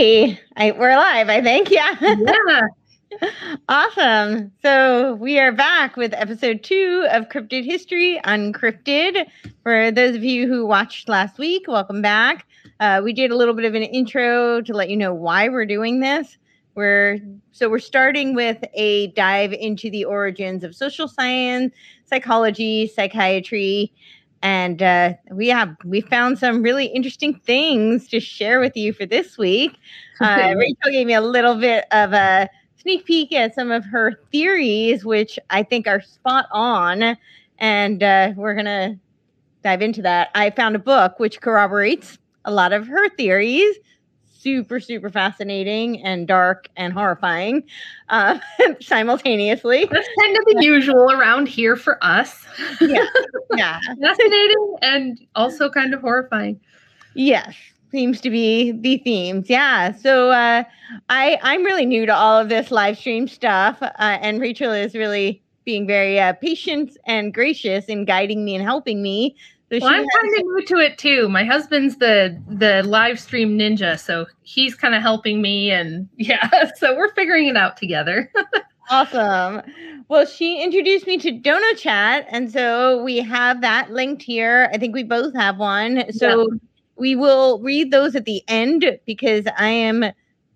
Hey, I, we're live, I think. Yeah. Yeah. awesome. So we are back with episode two of Crypted History Uncrypted. For those of you who watched last week, welcome back. Uh, we did a little bit of an intro to let you know why we're doing this. We're so we're starting with a dive into the origins of social science, psychology, psychiatry, and uh, we have we found some really interesting things to share with you for this week. Uh, Rachel gave me a little bit of a sneak peek at some of her theories, which I think are spot on, and uh, we're gonna dive into that. I found a book which corroborates a lot of her theories. Super, super fascinating and dark and horrifying uh, simultaneously. That's kind of the usual around here for us. Yeah, yeah. Fascinating and also kind of horrifying. Yes, seems to be the themes. Yeah. So uh, I I'm really new to all of this live stream stuff, uh, and Rachel is really being very uh, patient and gracious in guiding me and helping me. Well, I'm kind of new to it too. My husband's the the live stream ninja, so he's kind of helping me, and yeah, so we're figuring it out together. awesome. Well, she introduced me to Dono Chat, and so we have that linked here. I think we both have one. So we will read those at the end because I am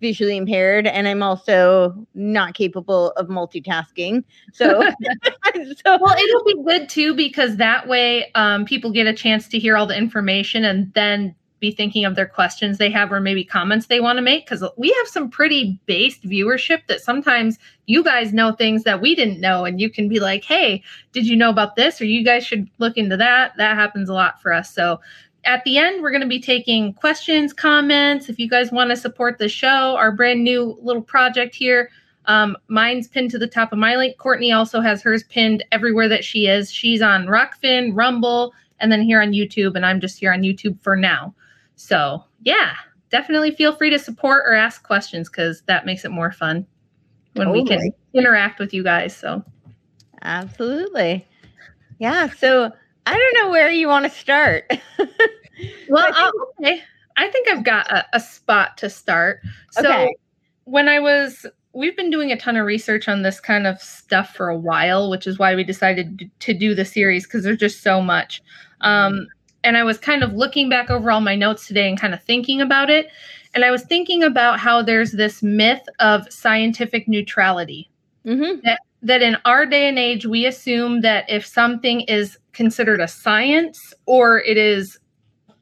visually impaired and I'm also not capable of multitasking. So, so well, it'll be good too because that way um, people get a chance to hear all the information and then be thinking of their questions they have or maybe comments they want to make because we have some pretty based viewership that sometimes you guys know things that we didn't know and you can be like hey did you know about this? or you guys should look into that. That happens a lot for us. So at the end we're going to be taking questions comments. If you guys want to support the show our brand new little project here um, mine's pinned to the top of my link. Courtenay also has hers pinned everywhere that she is. She's on Rokfin rumble and then here on youtube and i'm just here on youtube for now. So yeah definitely feel free to support or ask questions because that makes it more fun when we can interact with you guys so. Absolutely. Yeah. So I don't know where you want to start. Well, I think- okay. I think I've got a, a spot to start. So, Okay. when I was, we've been doing a ton of research on this kind of stuff for a while, which is why we decided to do the series because there's just so much. Um, and I was kind of looking back over all my notes today and kind of thinking about it. And I was thinking about how there's this myth of scientific neutrality hmm that in our day and age, we assume that if something is considered a science or it is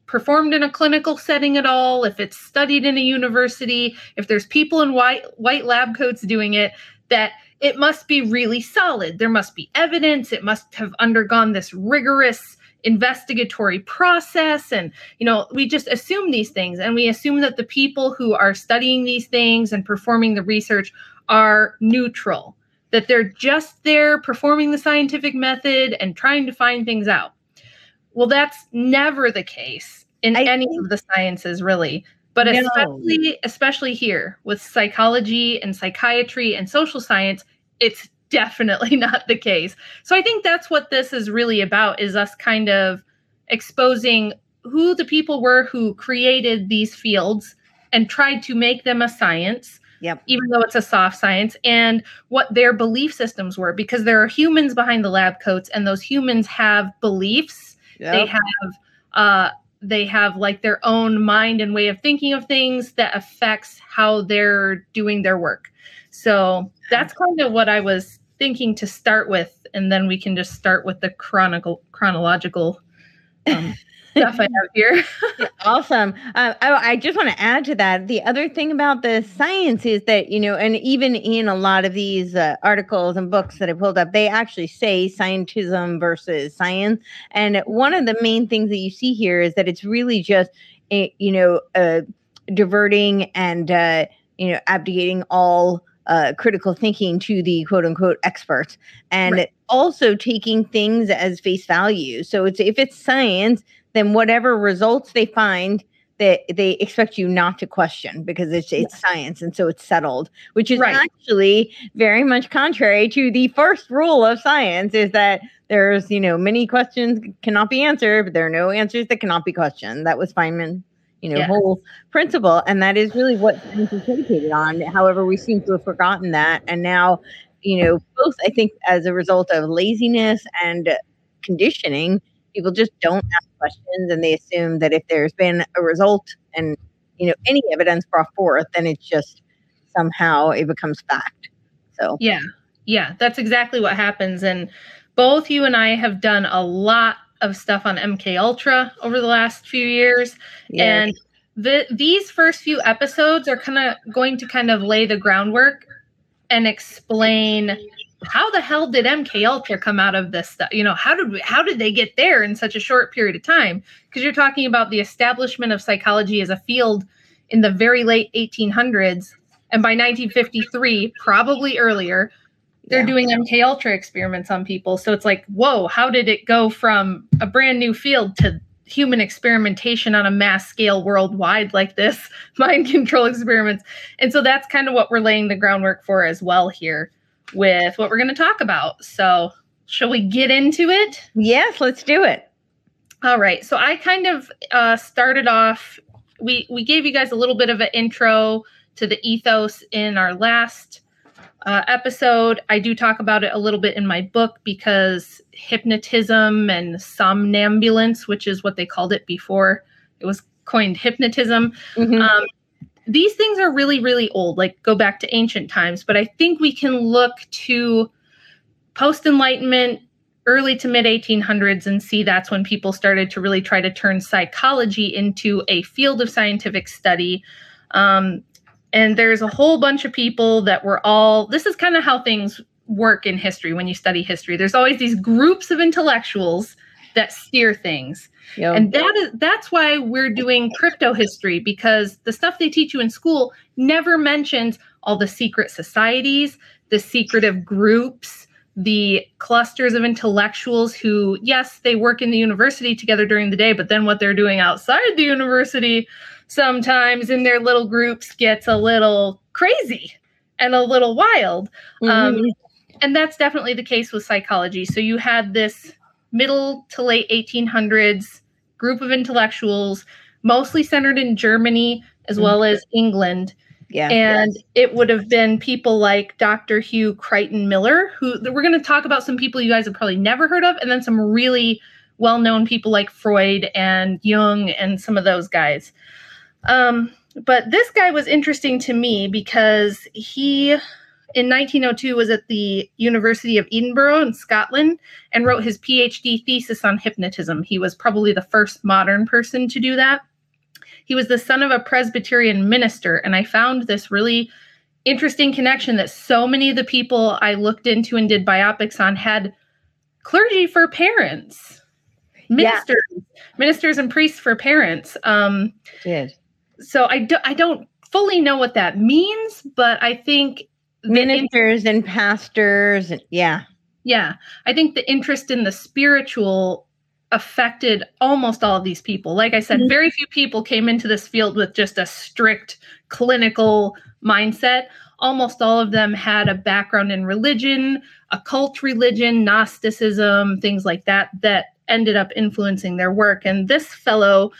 performed in a clinical setting at all, if it's studied in a university, if there's people in white white lab coats doing it, that it must be really solid. There must be evidence. It must have undergone this rigorous investigatory process and you know we just assume these things and we assume that the people who are studying these things and performing the research are neutral that they're just there performing the scientific method and trying to find things out. Well, that's never the case in I any think- of the sciences, really. But No. especially, especially here with psychology and psychiatry and social science, it's definitely not the case. So I think that's what this is really about: is us kind of exposing who the people were who created these fields and tried to make them a science Yep. even though it's a soft science, and what their belief systems were, because there are humans behind the lab coats, and those humans have beliefs. They have uh, they have like their own mind and way of thinking of things that affects how they're doing their work. So that's kind of what I was thinking to start with, and then we can just start with the chronicle chronological um, stuff I have here. Awesome. Uh, I, I just want to add to that. The other thing about the science is that, you know, and even in a lot of these uh, articles and books that I pulled up, they actually say scientism versus science. And one of the main things that you see here is that it's really just, you know, uh, diverting and, uh, you know, abdicating all uh, critical thinking to the quote unquote experts and Right. also taking things as face value. So it's if it's science, then whatever results they find that they expect you not to question because it's it's science and so it's settled which is Right. actually very much contrary to the first rule of science is that there's you know many questions cannot be answered but there are no answers that cannot be questioned that was feynman you know Yeah. whole principle and that is really what science is predicated on however we seem to have forgotten that and now you know both i think as a result of laziness and conditioning people just don't ask questions and they assume that if there's been a result and you know any evidence brought forth then it's just somehow it becomes fact so Yeah. Yeah, that's exactly what happens. And both you and I have done a lot of stuff on MK Ultra over the last few years. yeah And the these first few episodes are kind of going to kind of lay the groundwork and explain how the hell did MK Ultra come out of this stuff? You know, how did we, how did they get there in such a short period of time? Because you're talking about the establishment of psychology as a field in the very late 1800s, and by 1953, probably earlier, they're Yeah. doing MK Ultra experiments on people. So it's like, whoa, how did it go from a brand new field to human experimentation on a mass scale worldwide like this mind control experiments? And so that's kind of what we're laying the groundwork for as well here with what we're going to talk about. So, shall we get into it? yes let's do it All right. So I kind of uh, started off. We we gave you guys a little bit of an intro to the ethos in our last uh, episode. I do talk about it a little bit in my book because hypnotism and somnambulance, which is what they called it before it was coined hypnotism, Mhm. um, these things are really, really old, like go back to ancient times. But I think we can look to post Enlightenment, early to mid 1800s, and see that's when people started to really try to turn psychology into a field of scientific study. Um, and there's a whole bunch of people that were all, this is kind of how things work in history when you study history. There's always these groups of intellectuals that steer things Yo. and that is that's why we're doing crypto history because the stuff they teach you in school never mentions all the secret societies the secretive groups the clusters of intellectuals who yes they work in the university together during the day but then what they're doing outside the university sometimes in their little groups gets a little crazy and a little wild um, Mhm. and that's definitely the case with psychology. So you had this middle to late 1800s group of intellectuals, mostly centered in Germany as well as England. yeah And it would have been people like Dr. Hugh Crichton Miller, who we're going to talk about some people you guys have probably never heard of, and then some really well known people like Freud and Jung and some of those guys. Um, but this guy was interesting to me because he in 1902 was at the University of Edinburgh in Scotland and wrote his PhD thesis on hypnotism. He was probably the first modern person to do that. He was the son of a Presbyterian minister, and I found this really interesting connection that so many of the people I looked into and did biopics on had clergy for parents, Yeah. ministers, ministers and priests for parents. Um, did so I, do, I don't fully know what that means, but I think ministers and pastors and yeah yeah, I think the interest in the spiritual affected almost all of these people. Like I said, Mhm. very few people came into this field with just a strict clinical mindset. Almost all of them had a background in religion, occult religion, Gnosticism, things like that, that ended up influencing their work. And this fellow,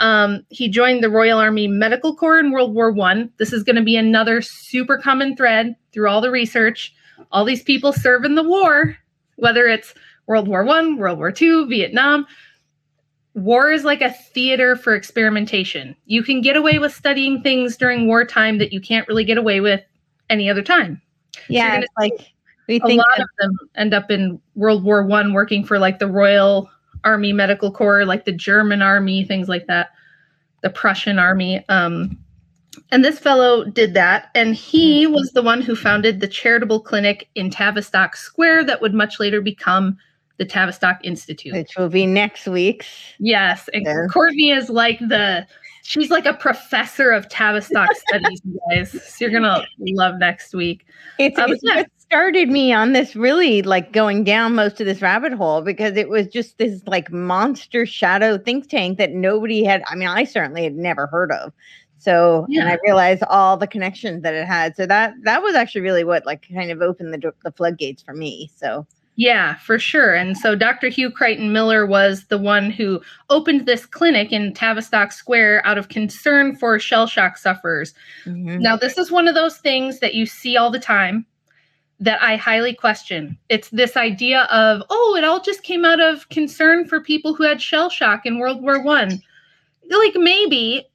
um, he joined the Royal Army Medical Corps in World War One. This is going to be another super common thread through all the research all these people serve in the war, whether it's World War One, World War Two, Vietnam. War is like a theater for experimentation. You can get away with studying things during wartime that you can't really get away with any other time. yeah it's like we A think lot that- of them end up in World War One working for like the Royal Army Medical Corps, like the German Army, things like that, the Prussian Army. Um, and this fellow did that, and he was the one who founded the charitable clinic in Tavistock Square that would much later become the Tavistock Institute. which will be next week's Yes, and Yeah. Courtenay is like the she's like a professor of Tavistock studies, you guys. So you're gonna love next week. It's, Um, it's yeah. Started me on this really like going down most of this rabbit hole because it was just this like monster shadow think tank that nobody had. I mean, I certainly had never heard of. So, and I realized all the connections that it had. So that that was actually really what like kind of opened the the floodgates for me. So Yeah, for sure. And so Dr. Hugh Crichton Miller was the one who opened this clinic in Tavistock Square out of concern for shell shock sufferers. Mhm. Now, this is one of those things that you see all the time that I highly question. It's this idea of, oh, it all just came out of concern for people who had shell shock in World War One. Like maybe,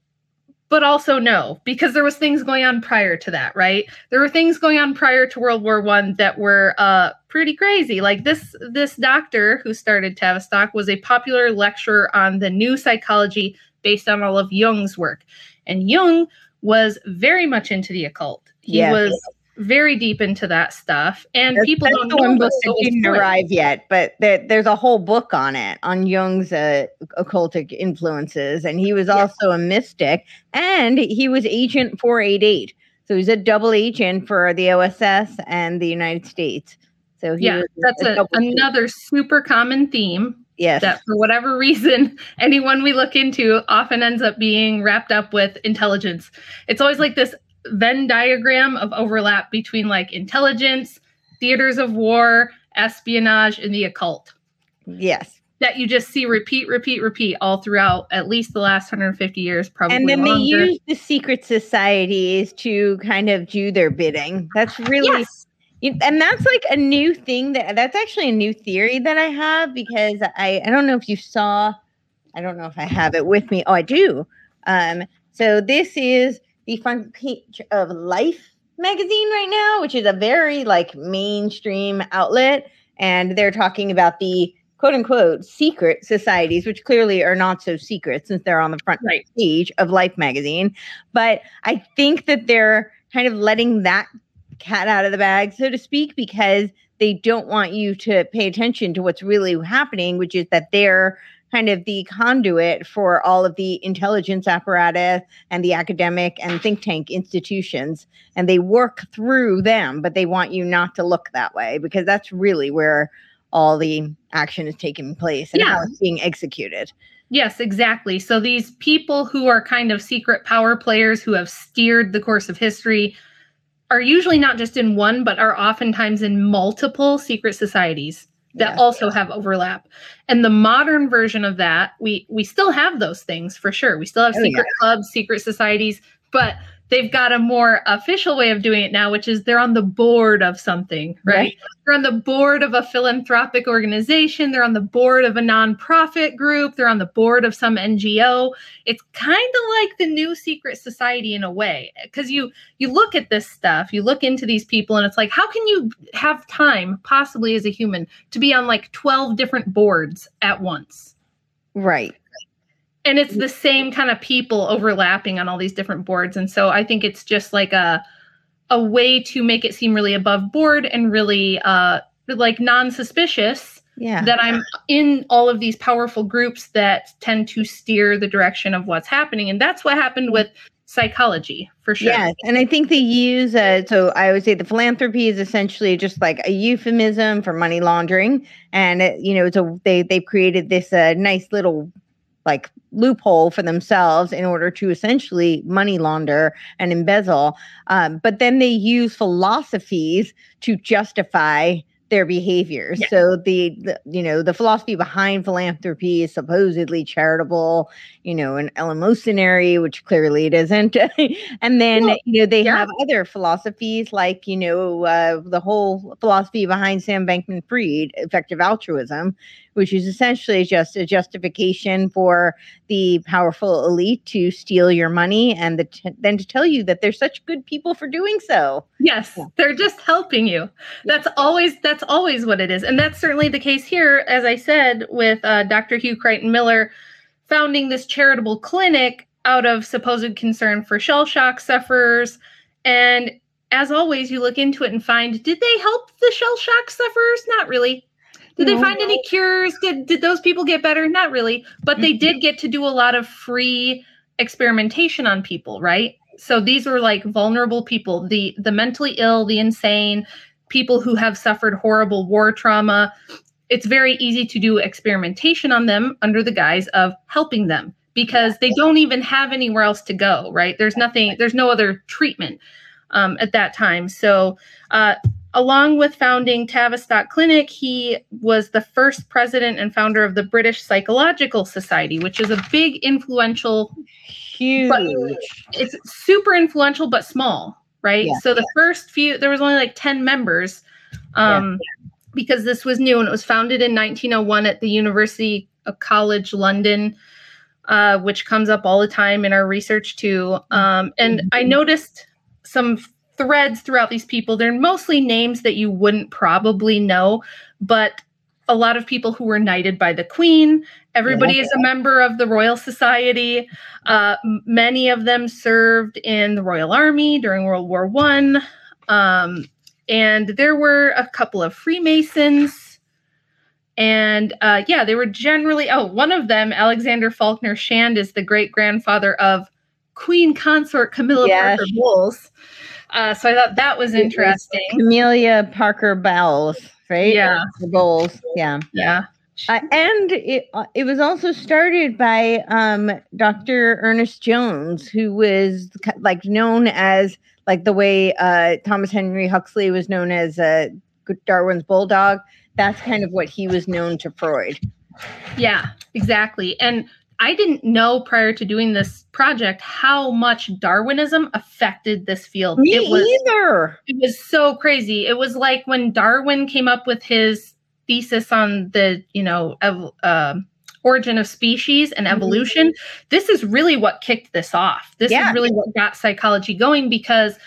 but also no, because there was things going on prior to that, right? There were things going on prior to World War One that were uh, pretty crazy. Like this, this doctor who started Tavistock was a popular lecturer on the new psychology based on all of Jung's work, and Jung was very much into the occult. He Yes. was very deep into that stuff, and That's, people that's don't the know one book that didn't arrive yet, but there, there's a whole book on it on Jung's uh, occultic influences, and he was Yeah. also a mystic, and he was Agent 488. So he's a double agent for the OSS and the United States. So he Yeah, that's a, agent. another super common theme yes, that for whatever reason anyone we look into often ends up being wrapped up with intelligence it's always like this venn diagram of overlap between like intelligence theaters of war espionage and the occult yes. that you just see repeat repeat repeat all throughout at least the last 150 years probably And then they use the secret societies to kind of do their bidding. That's really yes and that's like a new thing that that's actually a new theory that I have because I I don't know if you saw I don't know if I have it with me. Oh, I do. Um so this is the front page of Life magazine right now, which is a very like mainstream outlet and they're talking about the quote unquote secret societies which clearly are not so secret since they're on the front right page of Life magazine. But I think that they're kind of letting that cat out of the bag, so to speak, because they don't want you to pay attention to what's really happening, which is that they're kind of the conduit for all of the intelligence apparatus and the academic and think tank institutions. And they work through them, but they want you not to look that way because that's really where all the action is taking place and how it's being executed. Yes, exactly. So these people who are kind of secret power players who have steered the course of history are usually not just in one, but are oftentimes in multiple secret societies that Yeah. also have overlap. And the modern version of that, we we still have those things for sure. We still have Oh, secret clubs, secret societies, but they've got a more official way of doing it now, which is they're on the board of something, right? Right. They're on the board of a philanthropic organization. They're on the board of a nonprofit group. They're on the board of some NGO. It's kind of like the new secret society in a way, because you you look at this stuff, you look into these people, and it's like, how can you have time, possibly as a human, to be on like twelve different boards at once? Right. And it's the same kind of people overlapping on all these different boards. And so i think it's just like a a way to make it seem really above board and really uh like non-suspicious Yeah. that i'm in all of these powerful groups that tend to steer the direction of what's happening. And that's what happened with psychology for sure. Yes, and I think they use uh, so I would say the philanthropy is essentially just like a euphemism for money laundering, and it, you know, it's a they they've created this uh, nice little like loophole for themselves in order to essentially money launder and embezzle, um, but then they use philosophies to justify their behaviors. Yeah. So the, the you know the philosophy behind philanthropy is supposedly charitable, you know, and eleemosynary, which clearly it isn't. and then Well, you know they yeah. have other philosophies like you know uh, the whole philosophy behind Sam Bankman-Fried, effective altruism, which is essentially just a justification for the powerful elite to steal your money and the t- then to tell you that they're such good people for doing so. Yes, Yeah. they're just helping you. That's always that's always what it is, and that's certainly the case here. As I said, with uh, Dr. Hugh Crichton Miller founding this charitable clinic out of supposed concern for shell shock sufferers, and as always, you look into it and find did they help the shell shock sufferers? Not really. Did they find any cures? Did did those people get better? Not really. But they did get to do a lot of free experimentation on people, right? So these were like vulnerable people, the the mentally ill, the insane, people who have suffered horrible war trauma. It's very easy to do experimentation on them under the guise of helping them because they don't even have anywhere else to go, right? There's nothing, there's no other treatment um, at that time. So uh, along with founding Tavistock Clinic, he was the first president and founder of the British Psychological Society, which is a big, influential, Huge. it's super influential but small, right? Yeah. So the first few, there was only like 10 members um, because this was new and it was founded in 1901 at the University of College London. Uh, which comes up all the time in our research too. Um, and I noticed some threads throughout these people. They're mostly names that you wouldn't probably know, but a lot of people who were knighted by the queen. Everybody is a member of the Royal Society. Uh, many of them served in the Royal Army during World War One, um, and there were a couple of Freemasons. And uh, yeah, they were generally. Oh, one of them, Alexander Faulkner Shand, is the great grandfather of Queen Consort Camilla Yes. Parker Bowles. Uh, so I thought that was interesting. Camilla Parker Bowles, right? Yeah. The Bowles. Yeah. Yeah. Uh, and it uh, it was also started by um, Dr. Ernest Jones, who was like known as like the way uh, Thomas Henry Huxley was known as uh, Darwin's bulldog. That's kind of what he was known to Freud. Yeah, exactly. And I didn't know prior to doing this project how much Darwinism affected this field. Me it was either. it was so crazy. It was like when Darwin came up with his thesis on the, you know, ev- uh, origin of species and Mhm. evolution. This is really what kicked this off. This Yeah. is really what got psychology going because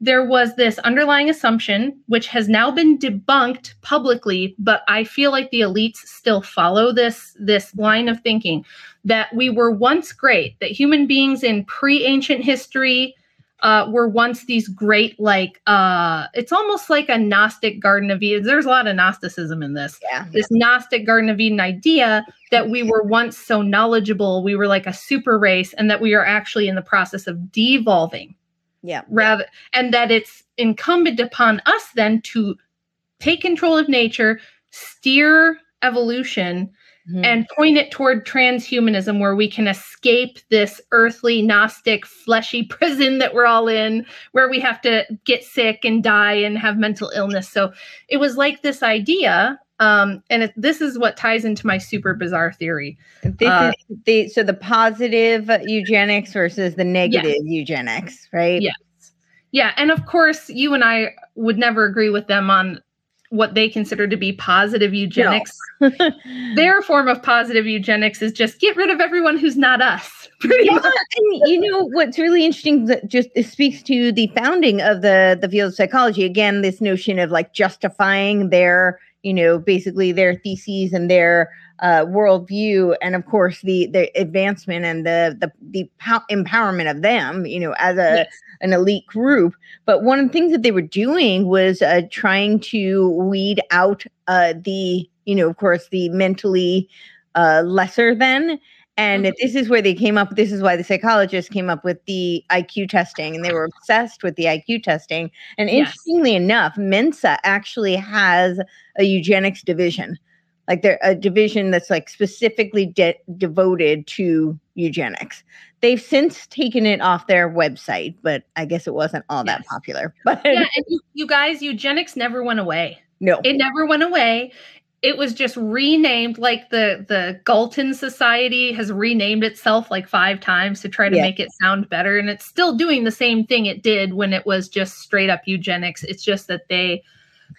there was this underlying assumption which has now been debunked publicly but i feel like the elites still follow this this line of thinking that we were once great that human beings in pre-ancient history uh, were once these great like uh it's almost like a gnostic garden of eden there's a lot of gnosticism in this Yeah. this gnostic garden of eden idea that we were once so knowledgeable we were like a super race and that we are actually in the process of devolving Yeah. rather and that it's incumbent upon us then to take control of nature steer evolution Mhm. and point it toward transhumanism where we can escape this earthly gnostic fleshy prison that we're all in where we have to get sick and die and have mental illness so it was like this idea um, and it, this is what ties into my super bizarre theory This Uh, is the so the positive eugenics versus the negative eugenics, right? Yeah. Yeah, and of course, you and I would never agree with them on what they consider to be positive eugenics. Their form of positive eugenics is just get rid of everyone who's not us. Pretty yeah, much. and you know what's really interesting that just it speaks to the founding of the the field of psychology. Again, this notion of like justifying their, you know, basically their theses and their uh, worldview, and of course the the advancement and the the the pow- empowerment of them, you know, as a Yes. an elite group. But one of the things that they were doing was uh, trying to weed out uh, the, you know, of course, the mentally uh, lesser than. And Mhm. this is where they came up. This is why the psychologists came up with the IQ testing, and they were obsessed with the IQ testing. And Yes. interestingly enough, Mensa actually has a eugenics division, like they're a division that's like specifically de- devoted to eugenics. They've since taken it off their website, but I guess it wasn't all that popular. But Yeah, and you, you guys, eugenics never went away. no, It never went away. It was just renamed like the the Galton Society has renamed itself like five times to try to Yeah. make it sound better and it's still doing the same thing it did when it was just straight up eugenics. It's just that they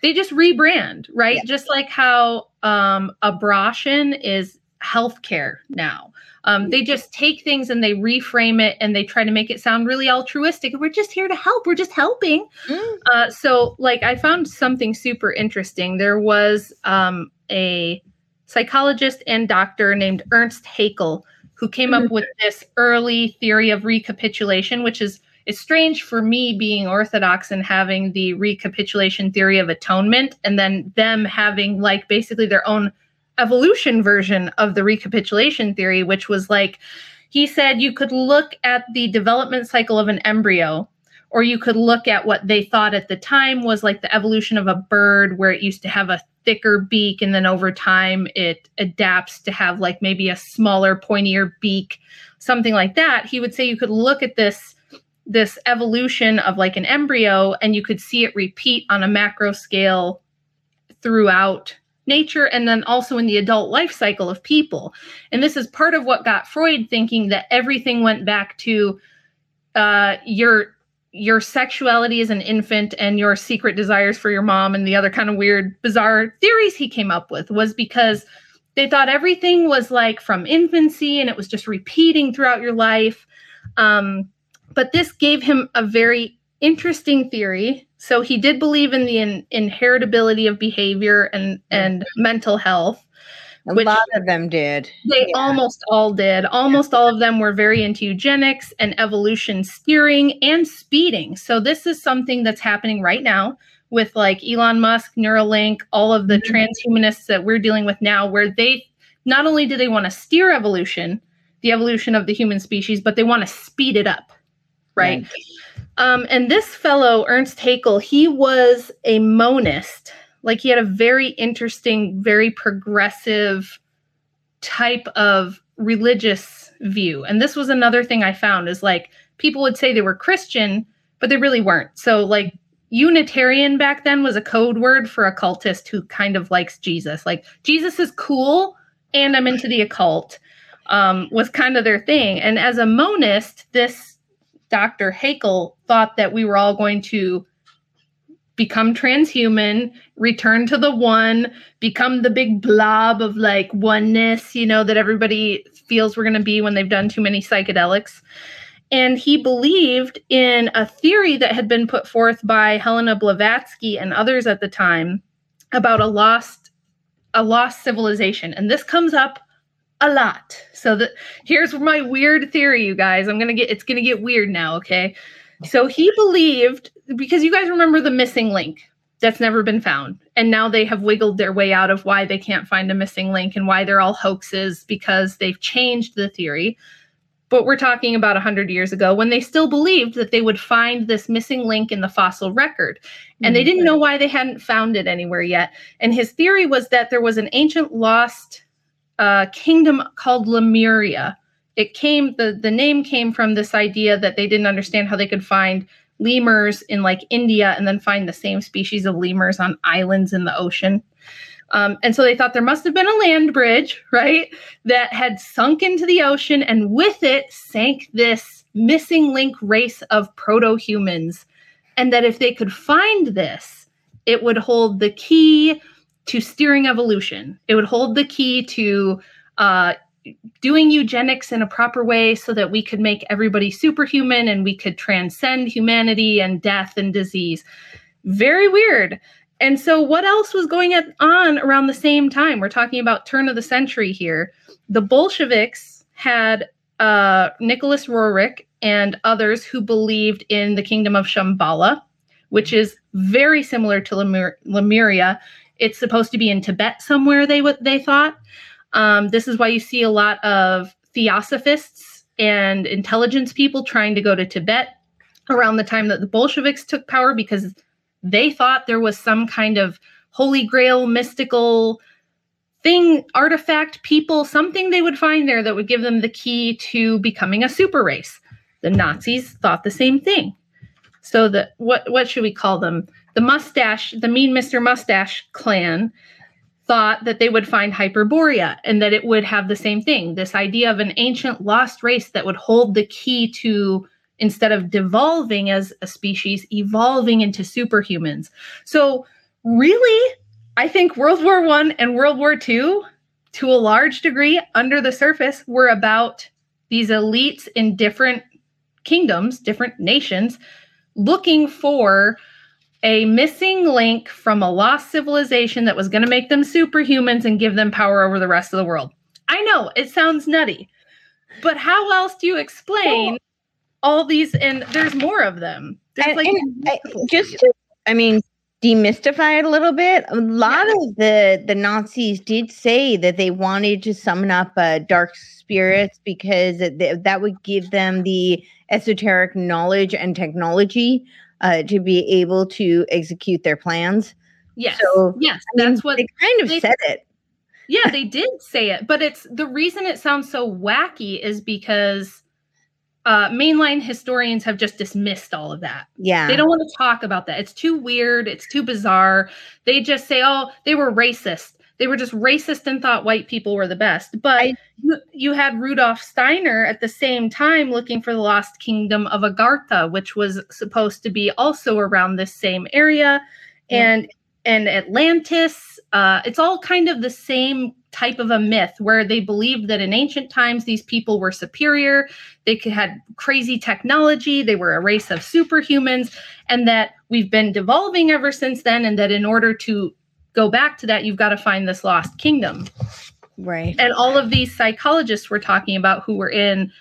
they just rebrand, right? Yeah. Just like how um abortion is healthcare now. Um, they just take things and they reframe it and they try to make it sound really altruistic. We're just here to help. We're just helping. Mm, Uh, so, like, I found something super interesting. There was um, a psychologist and doctor named Ernst Haeckel who came up with this early theory of recapitulation, which is it's strange for me being Orthodox and having the recapitulation theory of atonement, and then them having like basically their own evolution version of the recapitulation theory, which was like he said you could look at the development cycle of an embryo or you could look at what they thought at the time was like the evolution of a bird where it used to have a thicker beak and then over time it adapts to have like maybe a smaller pointier beak something like that. He would say you could look at this this evolution of like an embryo and you could see it repeat on a macro scale throughout nature and then also in the adult life cycle of people. And this is part of what got freud thinking that everything went back to uh, your your sexuality as an infant and your secret desires for your mom and the other kind of weird bizarre theories he came up with was because they thought everything was like from infancy and it was just repeating throughout your life. Um, but this gave him a very interesting theory. So he did believe in the in- inheritability of behavior and and mental health. A lot of them did. They yeah. almost all did. Almost all of them were very into eugenics and evolution steering and speeding. So this is something that's happening right now with like Elon Musk, Neuralink, all of the mm-hmm. transhumanists that we're dealing with now, where they not only do they want to steer evolution, the evolution of the human species, but they want to speed it up right? right. Um, and this fellow, Ernst Haeckel, he was a monist. Like he had a very interesting, very progressive type of religious view. And this was another thing I found is like people would say they were Christian, but they really weren't. So like Unitarian back then was a code word for a cultist who kind of likes Jesus. Like Jesus is cool and I'm into the occult um, was kind of their thing. And as a monist, this Dr. Haeckel thought that we were all going to become transhuman, return to the one, become the big blob of like oneness, you know, that everybody feels we're going to be when they've done too many psychedelics. And he believed in a theory that had been put forth by Helena Blavatsky and others at the time about a lost a lost civilization. And this comes up a lot. So that here's my weird theory, you guys. I'm gonna get it's gonna get weird now, okay? So he believed because you guys remember the missing link that's never been found. And now they have wiggled their way out of why they can't find a missing link and why they're all hoaxes because they've changed the theory. But we're talking about 100 years ago when they still believed that they would find this missing link in the fossil record. And they mm-hmm. didn't know why they hadn't found it anywhere yet. And his theory was that there was an ancient lost a kingdom called Lemuria. It came the the name came from this idea that they didn't understand how they could find lemurs in like India and then find the same species of lemurs on islands in the ocean. Um, and so they thought there must have been a land bridge, right, that had sunk into the ocean, and with it sank this missing link race of proto humans. And that if they could find this, it would hold the key to steering evolution. It would hold the key to uh, doing eugenics in a proper way so that we could make everybody superhuman and we could transcend humanity and death and disease. Very weird. And so, what else was going on around the same time? We're talking about turn of the century here. The Bolsheviks had uh, Nicholas Roerich and others who believed in the kingdom of Shambhala, which is very similar to Lemur- Lemuria it's supposed to be in Tibet somewhere. They what they thought. Um, this is why you see a lot of theosophists and intelligence people trying to go to Tibet around the time that the Bolsheviks took power because they thought there was some kind of holy grail mystical thing, artifact, people, something they would find there that would give them the key to becoming a super race. The Nazis thought the same thing. So the what what should we call them? The mustache, the mean Mr. Mustache clan thought that they would find Hyperborea and that it would have the same thing. This idea of an ancient lost race that would hold the key to instead of devolving as a species, evolving into superhumans. So really, I think World War One and World War Two, to a large degree, under the surface, were about these elites in different kingdoms, different nations, looking for a missing link from a lost civilization that was going to make them superhumans and give them power over the rest of the world. I know it sounds nutty, but how else do you explain well, all these? And there's more of them. There's and, like and I, just to, I mean, demystify it a little bit. A lot yeah. of the the Nazis did say that they wanted to summon up uh, dark spirits because th- that would give them the esoteric knowledge and technology uh, to be able to execute their plans. Yes. So yes, I mean, that's what they kind of they, said it. Yeah, they did say it, but it's the reason it sounds so wacky is because uh, mainline historians have just dismissed all of that. Yeah. They don't want to talk about that. It's too weird. It's too bizarre. They just say, oh, they were racist. They were just racist and thought white people were the best. But I- you, you had Rudolf Steiner at the same time looking for the lost kingdom of Agartha, which was supposed to be also around this same area. Yeah. And and Atlantis, uh, it's all kind of the same type of a myth where they believed that in ancient times these people were superior, they could, had crazy technology, they were a race of superhumans, and that we've been devolving ever since then, and that in order to go back to that, you've got to find this lost kingdom. right. And all of these psychologists we're talking about who were in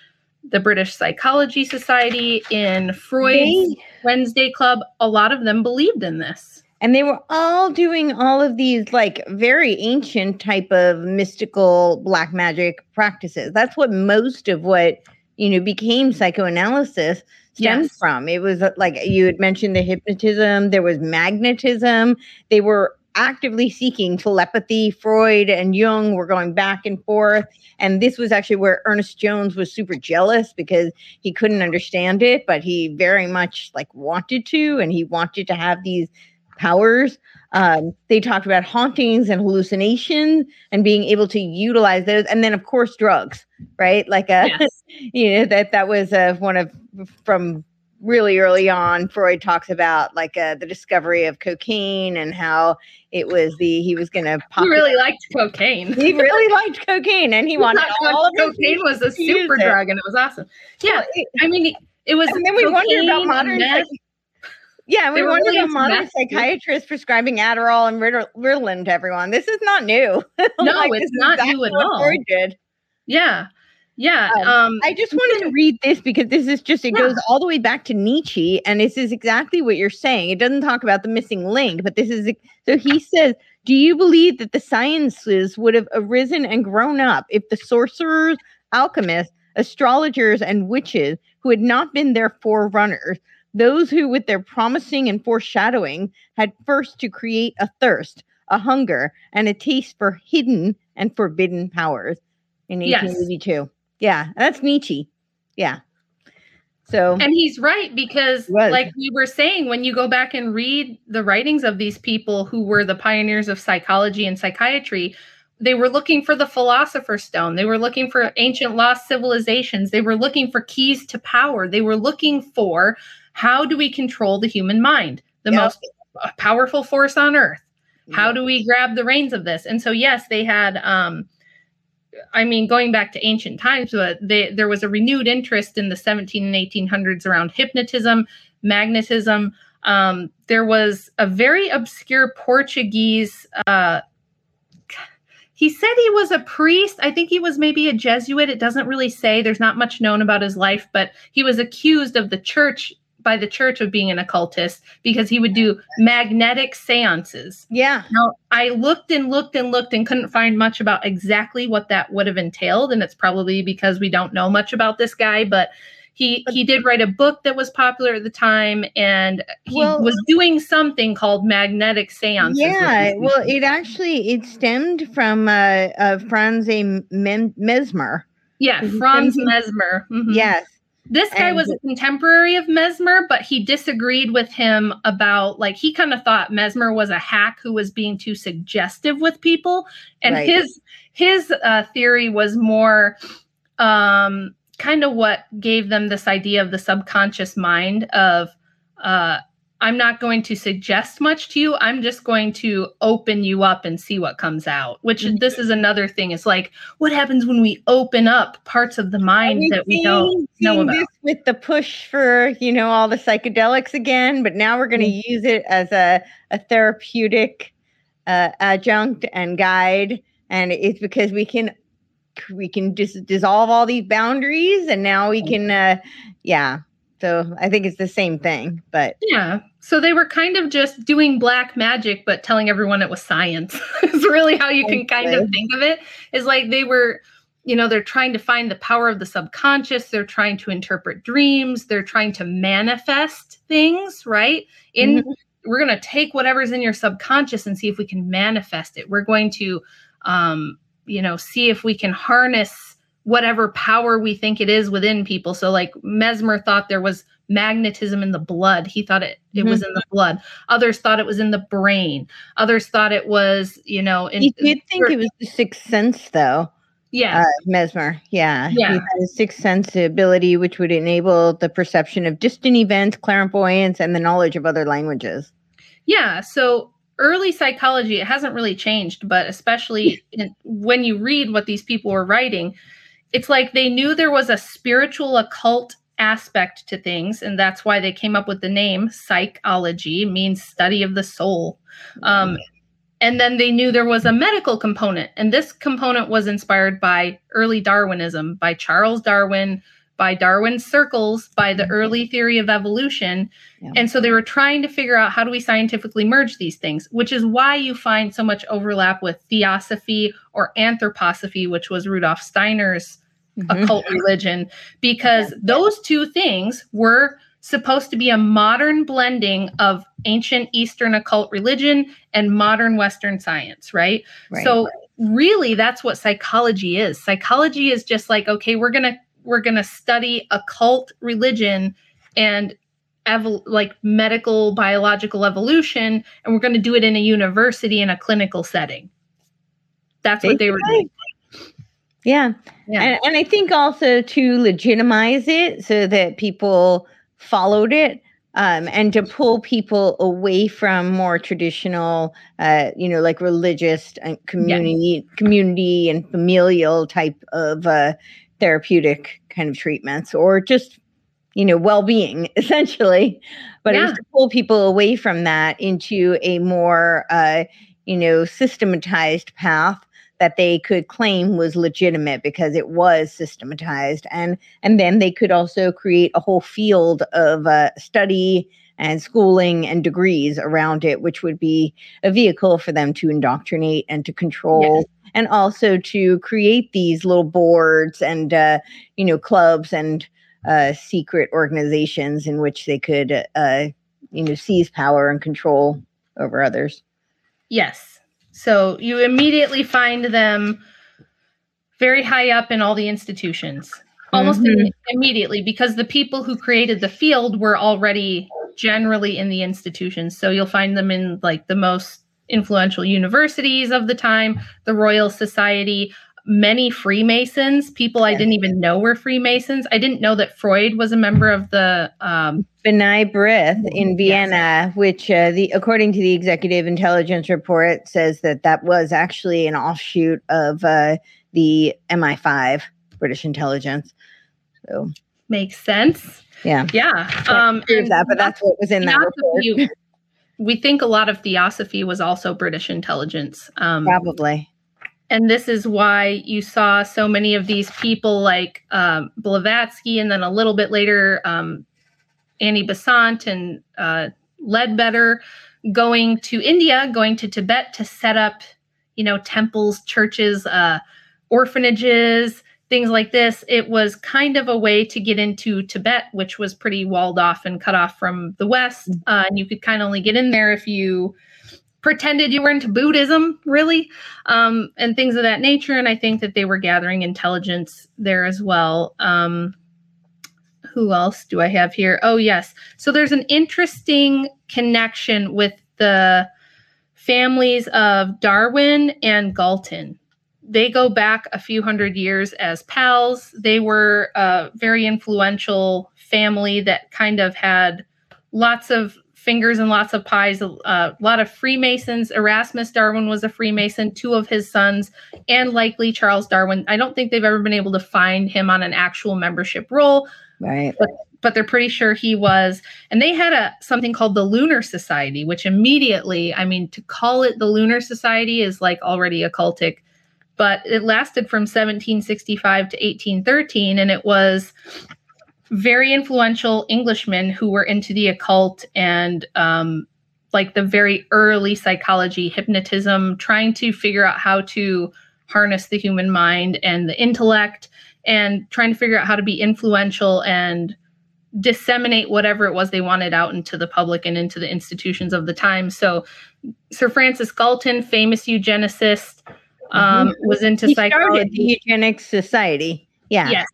the British Psychology Society, in Freud's They- Wednesday Club, a lot of them believed in this. and they were all doing all of these like very ancient type of mystical black magic practices. That's what most of what you know became psychoanalysis stemmed Yes. from. It was uh, like you had mentioned the hypnotism, there was magnetism. They were actively seeking telepathy. Freud and Jung were going back and forth. And this was actually where Ernest Jones was super jealous because he couldn't understand it, but he very much like wanted to, and he wanted to have these powers. Um, they talked about hauntings and hallucinations and being able to utilize those, and then of course drugs, right? Like a, Yes. you know that that was uh, one of from really early on. Freud talks about like uh, the discovery of cocaine and how it was the he was going to pop. He really liked cocaine. he really liked cocaine, and he He wanted all of cocaine was a super it. drug and it was awesome. Yeah, it- I mean, it was. and then we wonder about modern psych- yeah, we wonder really about modern meth, psychiatrists prescribing Adderall and Rital- Ritalin to everyone. This is not new. No, Like, it's not new at all. Freud did. Yeah, yeah. Um, Um, I just wanted to read this because this is just it Yeah. goes all the way back to Nietzsche, and this is exactly what you're saying. It doesn't talk about the missing link, but this is so he says, Do you believe that the sciences would have arisen and grown up if the sorcerers, alchemists, astrologers, and witches who had not been their forerunners, those who with their promising and foreshadowing had first to create a thirst, a hunger, and a taste for hidden and forbidden powers in Yes. 1882? Yeah, that's Nietzsche. Yeah. So and he's right because, like we were saying, when you go back and read the writings of these people who were the pioneers of psychology and psychiatry, they were looking for the philosopher's stone. They were looking for ancient lost civilizations. They were looking for keys to power. They were looking for how do we control the human mind, the Yeah. most powerful force on earth. how do we grab the reins of this and so yes they had um i mean going back to ancient times but they, there was a renewed interest in the 17 and 1800s around hypnotism magnetism. Um, there was a very obscure portuguese uh, he said he was a priest. I think he was maybe a jesuit. It doesn't really say. There's not much known about his life but he was accused of the church by the church of being an occultist because he would do magnetic seances Yeah. now, I looked and looked and looked and couldn't find much about exactly what that would have entailed, and it's probably because we don't know much about this guy. But he he did write a book that was popular at the time, and he Well- was doing something called magnetic seances. Yeah. Well, it actually it stemmed from uh, uh Franz. Mem- Mesmer. yeah, Franz Mesmer. Mhm. Yes. This guy And- was a contemporary of Mesmer, but he disagreed with him about like he kind of thought Mesmer was a hack who was being too suggestive with people, and Right. his his uh, theory was more um, kind of what gave them this idea of the subconscious mind of uh, I'm not going to suggest much to you. I'm just going to open you up and see what comes out. Which Mhm. this is another thing. It's like what happens when we open up parts of the mind that we don't know about. this with the push for you know all the psychedelics again, but now we're going to use it as a a therapeutic uh, adjunct and guide, and it's because we can we can dis- dissolve all these boundaries, and now we can uh, yeah. So I think it's the same thing, but Yeah. So they were kind of just doing black magic, but telling everyone it was science. is really how you can kind of think of it. Is like they were, you know, they're trying to find the power of the subconscious. They're trying to interpret dreams. They're trying to manifest things, right? In Mhm. we're going to take whatever's in your subconscious and see if we can manifest it. We're going to, um, you know, see if we can harness whatever power we think it is within people. So like Mesmer thought there was magnetism in the blood. He thought it it was Mhm. in the blood. Others thought it was in the brain. Others thought it was, you know, in He did think it was the sixth sense, though. yeah. Uh, Mesmer, yeah, Yeah. he had a sixth sense ability, which would enable the perception of distant events, clairvoyance, and the knowledge of other languages. Yeah, so early psychology it hasn't really changed, but especially in, when you read what these people were writing, it's like they knew there was a spiritual occult aspect to things, and that's why they came up with the name psychology, means study of the soul. Um, and then they knew there was a medical component, and this component was inspired by early Darwinism, by Charles Darwin, by Darwin's circles, by the early theory of evolution. Yeah. And so they were trying to figure out how do we scientifically merge these things, which is why you find so much overlap with theosophy or anthroposophy, which was Rudolf Steiner's Mhm. occult religion, because those two things were supposed to be a modern blending of ancient Eastern occult religion and modern Western science, right? Right. So really that's what psychology is. Psychology is just like okay, we're going to we're going to study occult religion and evol- like medical biological evolution and we're going to do it in a university in a clinical setting. That's what they were doing. yeah. Yeah. And, and I think also to legitimize it so that people followed it um, and to pull people away from more traditional, uh, you know, like religious and community, community and familial type of uh, therapeutic kind of treatments or just, you know, well-being essentially. But it was to pull people away from that into a more, uh, you know, systematized path that they could claim was legitimate because it was systematized and and then they could also create a whole field of uh, study and schooling and degrees around it which would be a vehicle for them to indoctrinate and to control and also to create these little boards and uh, you know clubs and uh, secret organizations in which they could uh, you know seize power and control over others Yes. So you immediately find them very high up in all the institutions, almost Mhm. immediately, because the people who created the field were already generally in the institutions. So you'll find them in like the most influential universities of the time, the Royal Society, many Freemasons, people I didn't even know were Freemasons. I didn't know that Freud was a member of the um, B'nai B'rith in Yes. Vienna, which uh, the according to the executive intelligence report says that that was actually an offshoot of uh, the MI5 British intelligence. So makes sense. Yeah, Yeah. Um, prove that, but that's what was in that report. We think a lot of theosophy was also British intelligence. Um, Probably. and this is why you saw so many of these people like um, Blavatsky, and then a little bit later, um, Annie Besant and uh, Leadbeater going to India, going to Tibet to set up, you know, temples, churches, uh, orphanages, things like this. It was kind of a way to get into Tibet, which was pretty walled off and cut off from the West. Uh, and you could kind of only get in there if you pretended you were into Buddhism, really, um, and things of that nature. And I think that they were gathering intelligence there as well. Um, who else do I have here? Oh, yes. So there's an interesting connection with the families of Darwin and Galton. They go back a few hundred years as pals. They were a very influential family that kind of had lots of fingers and lots of pies. A lot of Freemasons. Erasmus Darwin was a Freemason, two of his sons, and likely Charles Darwin. I don't think they've ever been able to find him on an actual membership roll, Right. but they're pretty sure he was. And they had a something called the Lunar Society, which immediately, I mean, to call it the Lunar Society is like already occultic. But it lasted from 1765 to 1813, and it was very influential Englishmen who were into the occult and um, like the very early psychology, hypnotism, trying to figure out how to harness the human mind and the intellect, and trying to figure out how to be influential and disseminate whatever it was they wanted out into the public and into the institutions of the time. So, Sir Francis Galton, famous eugenicist, um, was into He started psychology. the Eugenics Society. Yeah. Yes.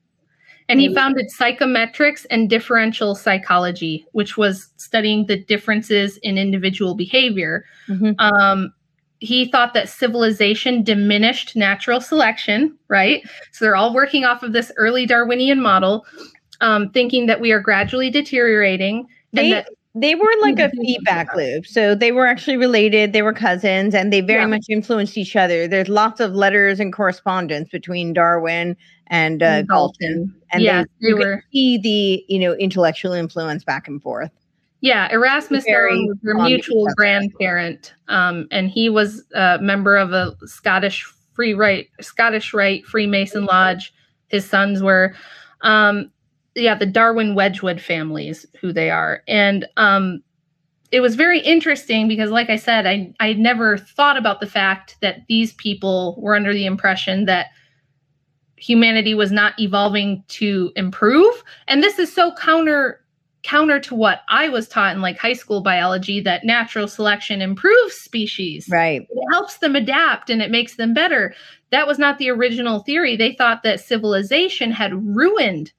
And he founded psychometrics and differential psychology, which was studying the differences in individual behavior. Mhm. Um, he thought that civilization diminished natural selection, right? So they're all working off of this early Darwinian model, um, thinking that we are gradually deteriorating. They and that, they were like a feedback loop. So they were actually related, they were cousins, and they very Yeah. much influenced each other. There's lots of letters and correspondence between Darwin and uh, and Galton. And yes, they, you were. see the you know intellectual influence back and forth. Yeah, Erasmus Darwin was their mutual grandparent, um, and he was a member of a Scottish free right, Scottish Rite Freemason lodge. His sons were, um, yeah, the Darwin Wedgwood families, who they are, and um, it was very interesting because, like I said, I I never thought about the fact that these people were under the impression that humanity was not evolving to improve, and this is so counter counter to what I was taught in like high school biology that natural selection improves species. Right. It helps them adapt and it makes them better. That was not the original theory. They thought that civilization had ruined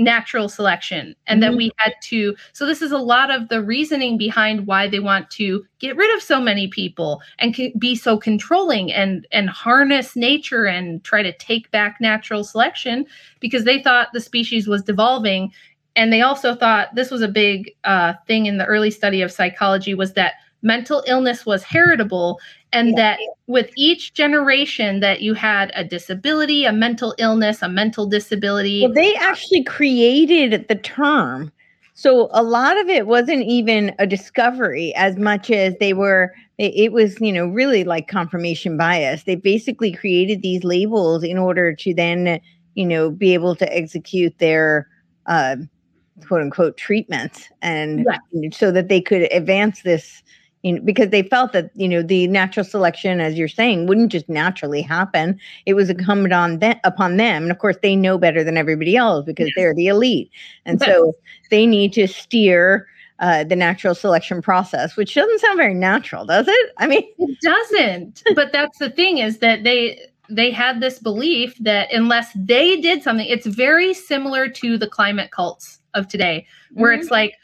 natural selection and that Mhm. we had to so this is a lot of the reasoning behind why they want to get rid of so many people and be so controlling and and harness nature and try to take back natural selection because they thought the species was devolving and they also thought this was a big uh, thing in the early study of psychology was that mental illness was heritable and Yeah. that with each generation that you had a disability a mental illness a mental disability Well, they actually created the term. So a lot of it wasn't even a discovery as much as they were, it, was, you know, really like confirmation bias. They basically created these labels in order to then, you know, be able to execute their uh, quote unquote treatments and Yeah. so that they could advance this. You know, because they felt that you know the natural selection, as you're saying, wouldn't just naturally happen it was incumbent on them upon them and of course they know better than everybody else because Yes. they're the elite and Yes. so they need to steer uh, the natural selection process which doesn't sound very natural does it i mean It doesn't. but that's the thing is that they they had this belief that unless they did something, it's very similar to the climate cults of today, where Mhm. it's like,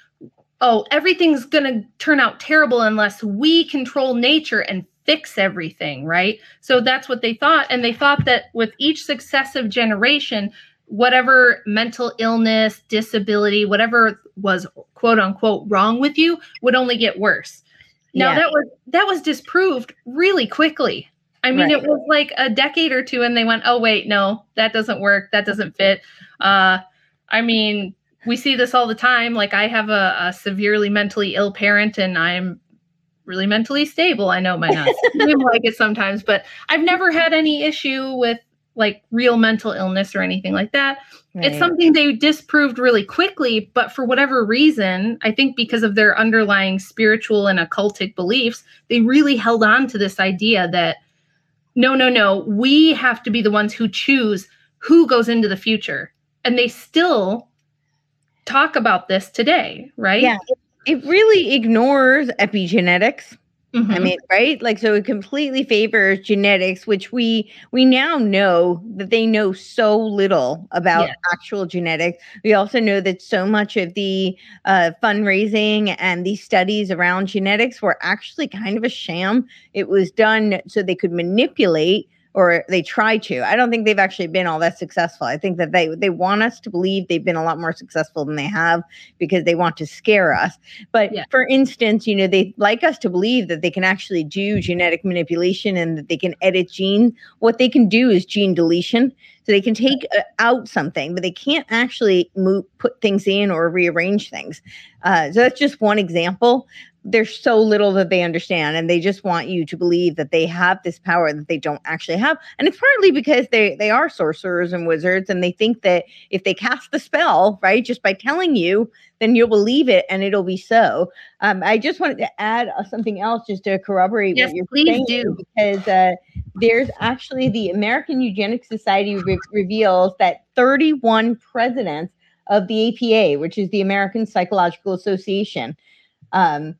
oh, everything's gonna turn out terrible unless we control nature and fix everything, right? So that's what they thought. And they thought that with each successive generation, whatever mental illness, disability, whatever was quote unquote wrong with you would only get worse. Now Yeah. that was that was disproved really quickly. I mean, Right. it was like a decade or two, and they went, "Oh wait, no, that doesn't work. That doesn't fit." Uh, I mean, we see this all the time. Like, I have a, a severely mentally ill parent, and I'm really mentally stable. I know it might not seem like it sometimes, but I've never had any issue with like real mental illness or anything like that. It's something they disproved really quickly, but for whatever reason, I think because of their underlying spiritual and occultic beliefs, they really held on to this idea that no, no, no, we have to be the ones who choose who goes into the future. And they still talk about this today, right? yeah it, really ignores epigenetics I Mhm. mean, right? Like, so it completely favors genetics, which we we now know that they know so little about Yeah. actual genetics. We also know that so much of the uh, fundraising and these studies around genetics were actually kind of a sham. It was done so they could manipulate. Or they try to. I don't think they've actually been all that successful. I think that they they want us to believe they've been a lot more successful than they have because they want to scare us. But Yeah. for instance, you know, they like us to believe that they can actually do genetic manipulation and that they can edit genes. What they can do is gene deletion. So they can take uh, out something, but they can't actually move, put things in or rearrange things. Uh, so that's just one example. There's so little that they understand, and they just want you to believe that they have this power that they don't actually have. And it's partly because they they are sorcerers and wizards, and they think that if they cast the spell, right, just by telling you, then you'll believe it, and it'll be so. Um, I just wanted to add uh, something else just to corroborate Yes, what you're please saying, do. because uh, there's actually the American Eugenics Society re- reveals that 31 presidents of the APA, which is the American Psychological Association, um,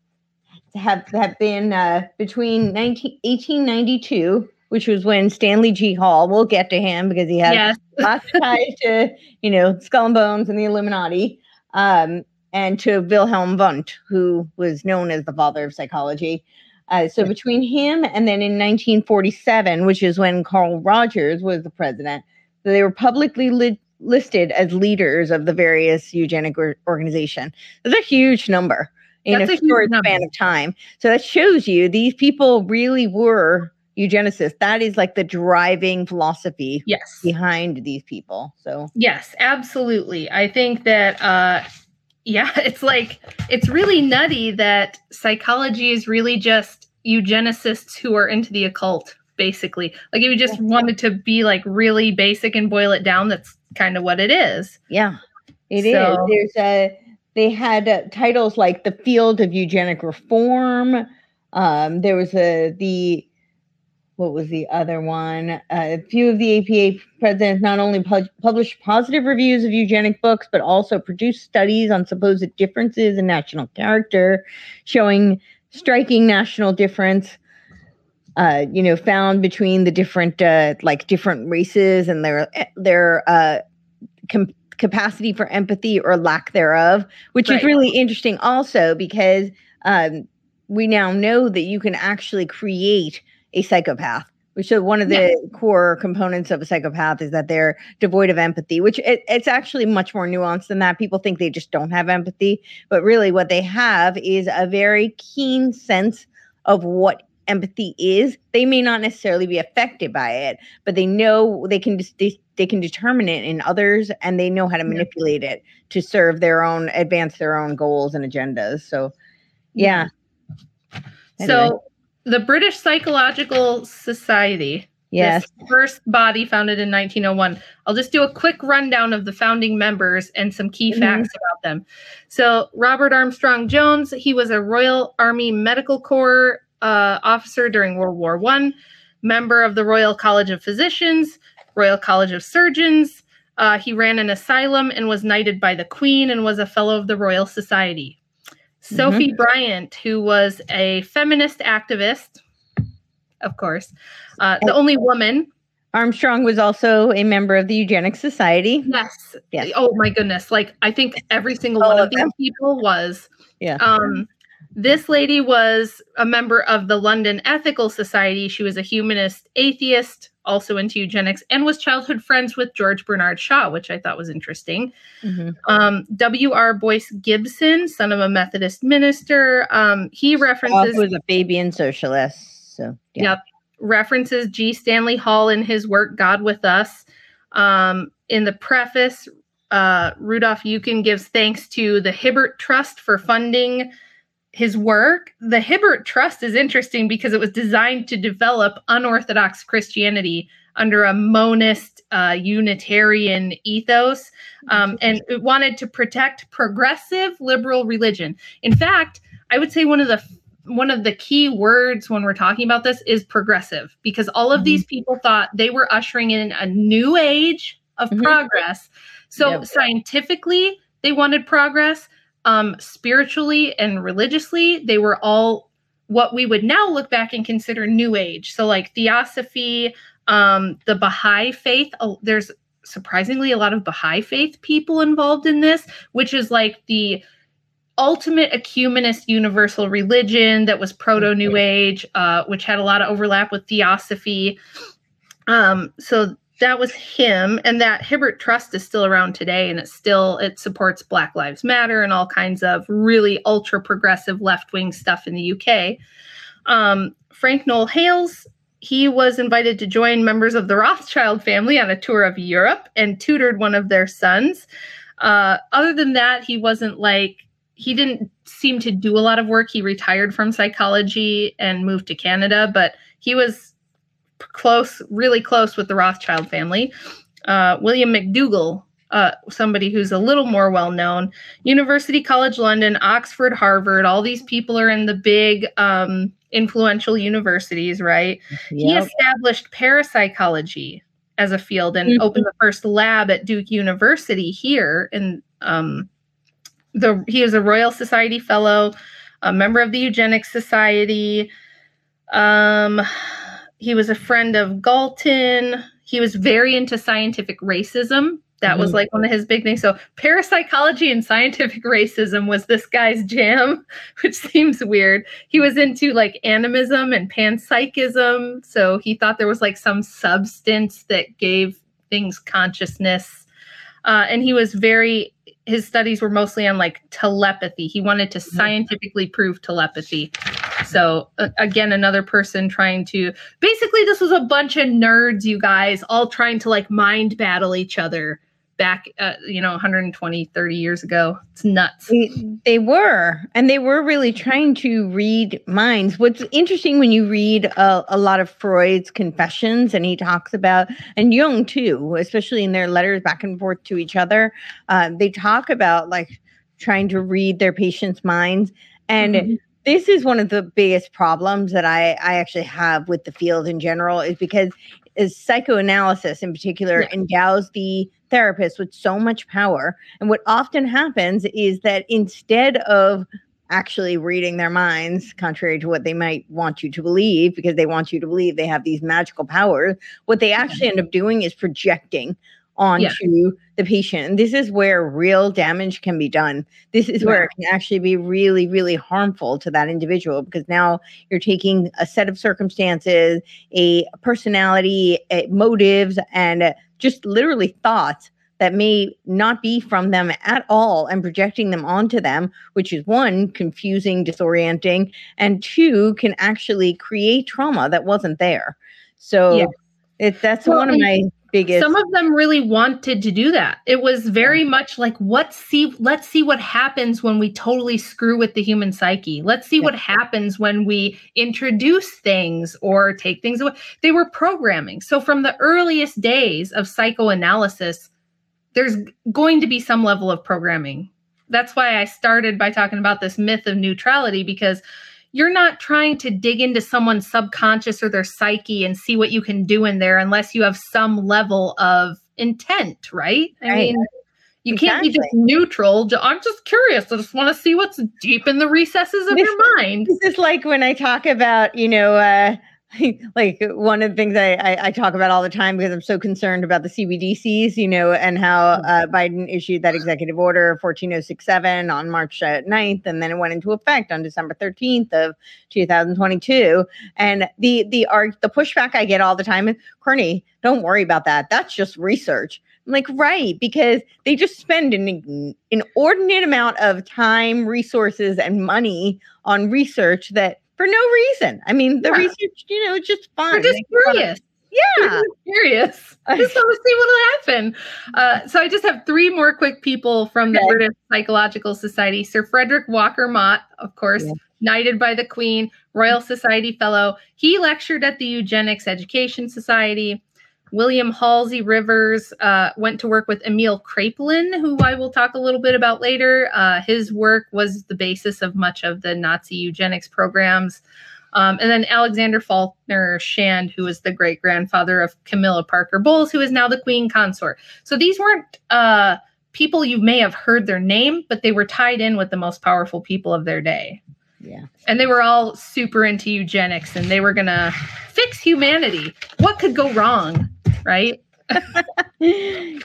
have have been uh, between 19, 1892 which was when Stanley G. Hall, we'll get to him because he has Yes. lots of ties to, you know, Skull and Bones and the Illuminati, um, and to Wilhelm Wundt, who was known as the father of psychology. Uh, so between him and then in 1947, which is when Carl Rogers was the president, so they were publicly li- listed as leaders of the various eugenic or- organization. That's a huge number in That's a a short number. span of time. So that shows you these people really were eugenicists. That is like the driving philosophy Yes. behind these people. So Yes, absolutely. I think that uh yeah, it's like it's really nutty that psychology is really just eugenicists who are into the occult basically. Like if you just wanted to be like really basic and boil it down, that's kind of what it is. yeah, it is. So- There's a they had uh, titles like the field of eugenic reform. Um, there was a the what was the other one? Uh, a few of the APA presidents not only pu- published positive reviews of eugenic books, but also produced studies on supposed differences in national character, showing striking national difference. Uh, you know, found between the different uh, like different races and their their uh, capacity for empathy or lack thereof, which is really interesting also because um, we now know that you can actually create a psychopath. Which so one of the core components of a psychopath is that they're devoid of empathy, which it, it's actually much more nuanced than that. People think they just don't have empathy, but really what they have is a very keen sense of what empathy is. They may not necessarily be affected by it, but they know they can just they, can determine it in others and they know how to manipulate it to serve their own advance their own goals and agendas. So yeah. Anyway. So the British Psychological Society Yes. First body founded in 1901. I'll just do a quick rundown of the founding members and some key Mhm. facts about them. So, Robert Armstrong Jones, he was a Royal Army Medical Corps uh, officer during World War One, member of the Royal College of Physicians, Royal College of Surgeons. Uh, he ran an asylum and was knighted by the Queen and was a fellow of the Royal Society. Sophie Bryant, who was a feminist activist, of course, uh, the only woman Armstrong was also a member of the Eugenics Society. Yes. Yes. Oh my goodness. Like I think every single All one of of these people was. Yeah. Um this lady was a member of the London Ethical Society. She was a humanist atheist, also into eugenics, and was childhood friends with George Bernard Shaw, which I thought was interesting. Mhm. Um, W.R. Boyce Gibson, son of a Methodist minister, um, he Shaw references was a Fabian socialist. So yeah. Yep. references G. Stanley Hall in his work God with Us. Um, in the preface, uh, Rudolph Eucken gives thanks to the Hibbert Trust for funding his work. The Hibbert Trust is interesting because it was designed to develop unorthodox Christianity under a monist uh, Unitarian ethos, um, and it wanted to protect progressive liberal religion. In fact, I would say one of the one of the key words when we're talking about this is progressive because all of these people thought they were ushering in a new age of Mhm. progress. So Yep. scientifically, they wanted progress. Um, spiritually and religiously, they were all what we would now look back and consider new age. So like theosophy, um, the Baha'i faith. Oh, there's surprisingly a lot of Baha'i faith people involved in this, which is like the ultimate ecumenist universal religion that was proto new age uh, which had a lot of overlap with theosophy um, so that was him and that hibbert trust is still around today and it still it supports black lives matter and all kinds of really ultra progressive left-wing stuff in the uk um, frank noel hales he was invited to join members of the rothschild family on a tour of europe and tutored one of their sons uh, other than that he wasn't like he didn't seem to do a lot of work. He retired from psychology and moved to Canada, but he was close, really close with the Rothschild family. Uh, William McDougall, uh, somebody who's a little more well known, University College London, Oxford, Harvard, all these people are in the big, um, influential universities, right? He established parapsychology as a field and Mhm. opened the first lab at Duke University here. And um, the he is a Royal Society fellow, a member of the Eugenics Society. Um, he was a friend of Galton. He was very into scientific racism. That was Mhm. like one of his big things. So parapsychology and scientific racism was this guy's jam, which seems weird. He was into like animism and panpsychism. So he thought there was like some substance that gave things consciousness. Uh, and he was very his studies were mostly on like telepathy. He wanted to scientifically prove telepathy. So uh, again, another person trying to basically this was a bunch of nerds, you guys, all trying to like mind battle each other back, uh, you know, 120, 30 years ago. It's nuts. They, were, and they were really trying to read minds. What's interesting when you read a, a lot of Freud's confessions, and he talks about, and Jung too, especially in their letters back and forth to each other, uh, they talk about like trying to read their patients' minds. And Mhm. this is one of the biggest problems that I, I actually have with the field in general, is because is psychoanalysis in particular Yeah. endows the therapist with so much power. And what often happens is that instead of actually reading their minds, contrary to what they might want you to believe, because they want you to believe they have these magical powers, what they actually end up doing is projecting onto the patient. And this is where real damage can be done. This is where it can actually be really, really harmful to that individual because now you're taking a set of circumstances, a personality, eh, motives, and just literally thoughts that may not be from them at all and projecting them onto them, which is one, confusing, disorienting, and two, can actually create trauma that wasn't there. So Yeah. it, that's Well, one of my biggest. Some of them really wanted to do that. It was very much like, let's see, let's see what happens when we totally screw with the human psyche. Let's see Yeah. what happens when we introduce things or take things away. They were programming. So from the earliest days of psychoanalysis, there's going to be some level of programming. That's why I started by talking about this myth of neutrality because you're not trying to dig into someone's subconscious or their psyche and see what you can do in there unless you have some level of intent, right? I Right. mean, you can't be just neutral. I'm just curious. I just want to see what's deep in the recesses of This- your mind. this is like when I talk about, you know, uh, like one of the things I, I, I talk about all the time because I'm so concerned about the CBDCs, you know, and how uh, Biden issued that executive order 14067 on March uh, 9th, and then it went into effect on December 13th of 2022. And the the arg- the pushback I get all the time is, Courtenay, don't worry about that. That's just research. I'm like, right, because they just spend an inordinate amount of time, resources, and money on research that for no reason. I mean, the Yeah. research, you know, it's just fun. We're just curious. Yeah. Just curious. I- Just want to see what'll happen. Uh, so I just have three more quick people from the Okay. British Psychological Society. Sir Frederick Walker Mott, of course, Yeah. knighted by the Queen, Royal Society Fellow. He lectured at the Eugenics Education Society. William Halsey Rivers uh, went to work with Emil Kraepelin, who I will talk a little bit about later. Uh, his work was the basis of much of the Nazi eugenics programs. Um, and then Alexander Faulkner Shand, who was the great grandfather of Camilla Parker Bowles, who is now the Queen Consort. So these weren't uh, people you may have heard their name, but they were tied in with the most powerful people of their day. Yeah. And they were all super into eugenics and they were going to fix humanity. What could go wrong? Right?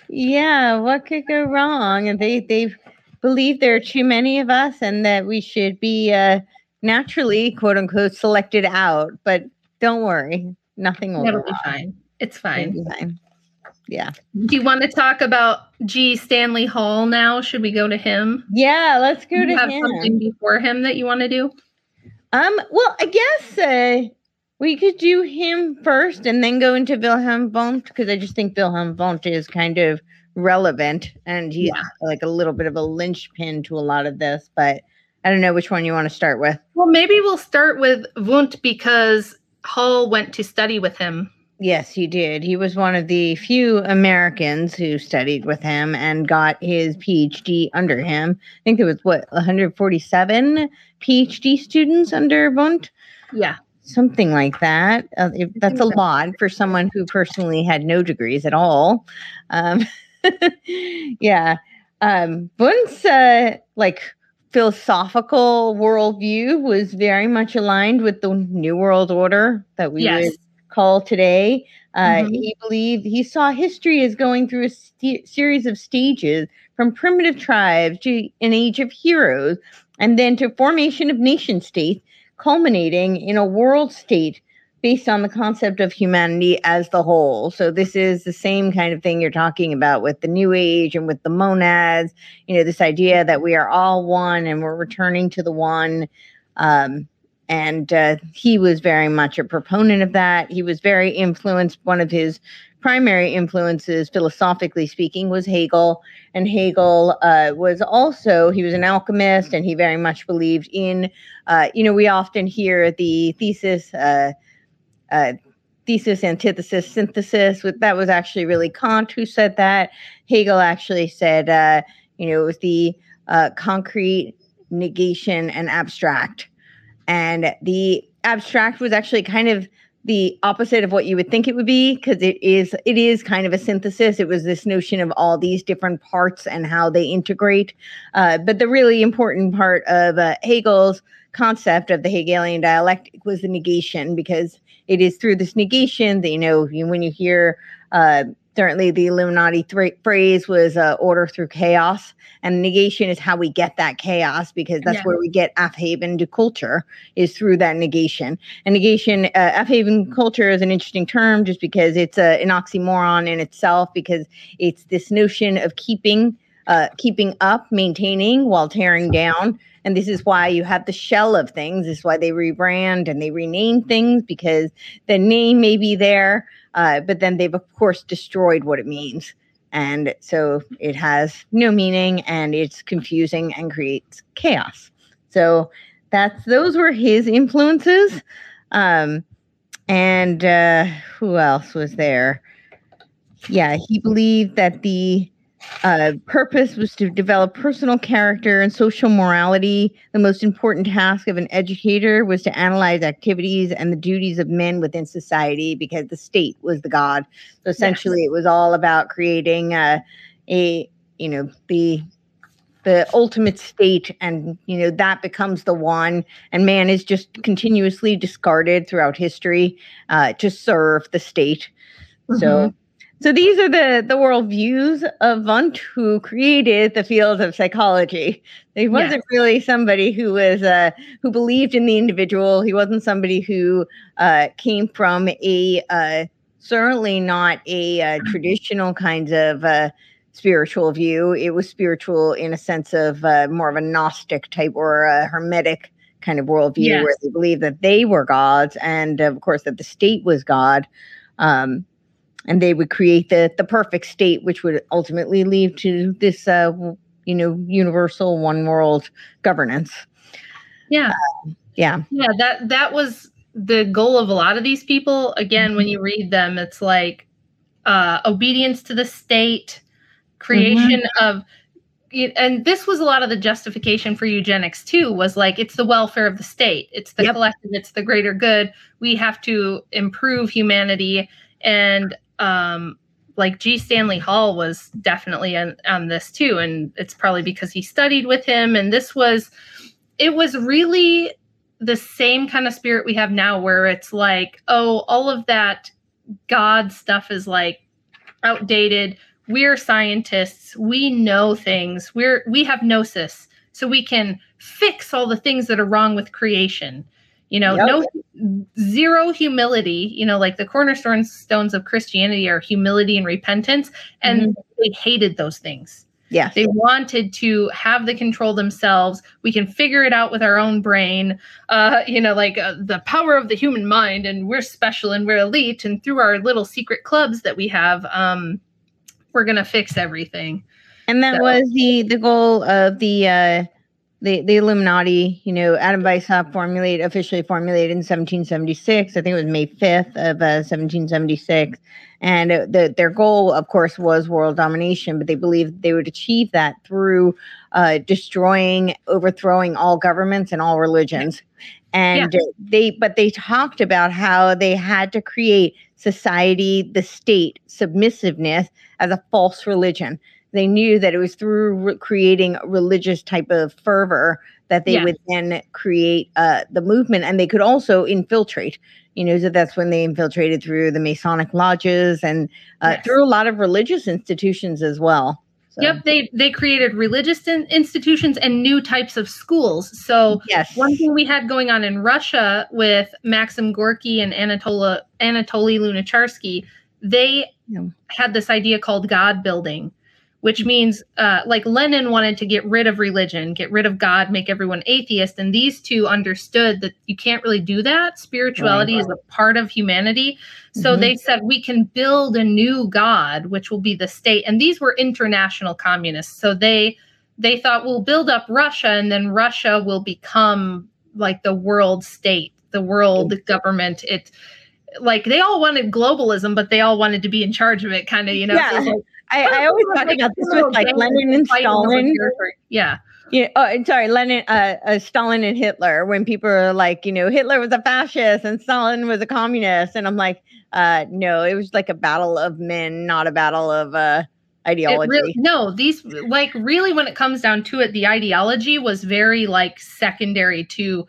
yeah, what could go wrong? And they they believe there are too many of us and that we should be uh, naturally, quote unquote, selected out. But don't worry, nothing will. That'll be fine. It's It'll fine. be fine. Yeah. Do you want to talk about G. Stanley Hall now? Should we go to him? Yeah, let's go Do to have him. something before him that you want to do? Um, well, I guess uh, we could do him first and then go into Wilhelm Wundt because I just think Wilhelm Wundt is kind of relevant and he's Yeah. like a little bit of a linchpin to a lot of this. But I don't know which one you want to start with. Well, maybe we'll start with Wundt because Hall went to study with him. Yes, he did. He was one of the few Americans who studied with him and got his PhD under him. I think there was what 147 PhD students under Wundt. Yeah. Something like that. Uh, that's a lot for someone who personally had no degrees at all. Um, yeah, um, Wundt's uh, like philosophical worldview was very much aligned with the New World Order that we Yes. would call today. Uh, Mhm. He believed he saw history as going through a st- series of stages from primitive tribes to an age of heroes, and then to formation of nation states, culminating in a world state based on the concept of humanity as the whole. So this is the same kind of thing you're talking about with the new age and with the monads, you know, this idea that we are all one and we're returning to the one. Um, and uh, he was very much a proponent of that. He was very influenced. One of his primary influences, philosophically speaking, was Hegel. And Hegel uh, was also, he was an alchemist and he very much believed in, uh, you know, we often hear the thesis, uh, uh, thesis, antithesis, synthesis. That was actually really Kant who said that. Hegel actually said, uh, you know, it was the uh, concrete, negation, and abstract. And the abstract was actually kind of the opposite of what you would think it would be because it is it is kind of a synthesis. It was this notion of all these different parts and how they integrate. Uh, but the really important part of uh, hegel's concept of the hegelian dialectic was the negation because it is through this negation that you know when you hear uh, certainly the illuminati th- phrase was uh, order through chaos and negation is how we get that chaos because that's Yeah. where we get aufheben to culture is through that negation and negation uh, aufheben culture is an interesting term just because it's a, an oxymoron in itself because it's this notion of keeping uh, keeping up maintaining while tearing down and this is why you have the shell of things this is why they rebrand and they rename things because the name may be there uh, but then they've of course destroyed what it means. And so it has no meaning and it's confusing and creates chaos. So that's those were his influences. Um and uh who else was there? Yeah he believed that the uh, purpose was to develop personal character and social morality. The most important task of an educator was to analyze activities and the duties of men within society because the state was the god. So essentially, it was all about creating uh, a, you know, the the ultimate state. And you know that becomes the one. And man is just continuously discarded throughout history uh, to serve the state. So so these are the the worldviews of Wundt, who created the field of psychology. He wasn't really somebody who was uh, who believed in the individual. He wasn't somebody who uh, came from a uh, certainly not a uh, traditional kind of uh, spiritual view. It was spiritual in a sense of uh, more of a Gnostic type or a Hermetic kind of worldview, Yes. where they believed that they were gods, and of course that the state was God. Um, and they would create the the perfect state, which would ultimately lead to this, uh, you know, universal one world governance. Yeah. Yeah, Yeah, that that was the goal of a lot of these people. Again, when you read them, it's like uh, obedience to the state, creation of, and this was a lot of the justification for eugenics too. Was like it's the welfare of the state, it's the Yep. collective, it's the greater good. We have to improve humanity, and um, like G. Stanley Hall was definitely on, on this too, and it's probably because he studied with him. And this was, it was really the same kind of spirit we have now where it's like oh all of that god stuff is like outdated we're scientists we know things we're we have gnosis so we can fix all the things that are wrong with creation you know Yep. no zero humility you know like the cornerstone stones of christianity are humility and repentance and they hated those things yeah, they wanted to have the control themselves. We can figure it out with our own brain. Uh, you know, like uh, the power of the human mind, and we're special and we're elite. And through our little secret clubs that we have, um, we're gonna fix everything. and that So- was the the goal of the uh, the the Illuminati. You know, Adam Weishaupt formulated officially formulated in 1776. I think it was May 5th of uh, 1776. And uh, the, their goal, of course, was world domination, but they believed they would achieve that through uh, destroying, overthrowing all governments and all religions. And uh, they, but they talked about how they had to create society, the state, submissiveness as a false religion. They knew that it was through re- creating a religious type of fervor that they Yeah. would then create uh, the movement, and they could also infiltrate. You know, so that's when they infiltrated through the Masonic lodges and uh, Yes. through a lot of religious institutions as well. So, Yep, they they created religious in- institutions and new types of schools. So Yes. one thing we had going on in Russia with Maxim Gorky and Anatola Anatoly Lunacharsky, they Yeah. had this idea called God building, which means uh, like Lenin wanted to get rid of religion, get rid of God, make everyone atheist, and these two understood that you can't really do that. Spirituality is a part of humanity. So Mhm. they said we can build a new God, which will be the state. And these were international communists. So they they thought we'll build up Russia and then Russia will become like the world state, the world government. It like they all wanted globalism, but they all wanted to be in charge of it, kind of, you know. Yeah. it's I, I always talk like about this with like Lenin and Stalin. Yeah. Yeah. Oh, sorry, Lenin, uh, uh, Stalin and Hitler. When people are like, you know, Hitler was a fascist and Stalin was a communist, and I'm like, uh, no, it was like a battle of men, not a battle of uh, ideology. really, no, these like really when it comes down to it, the ideology was very like secondary to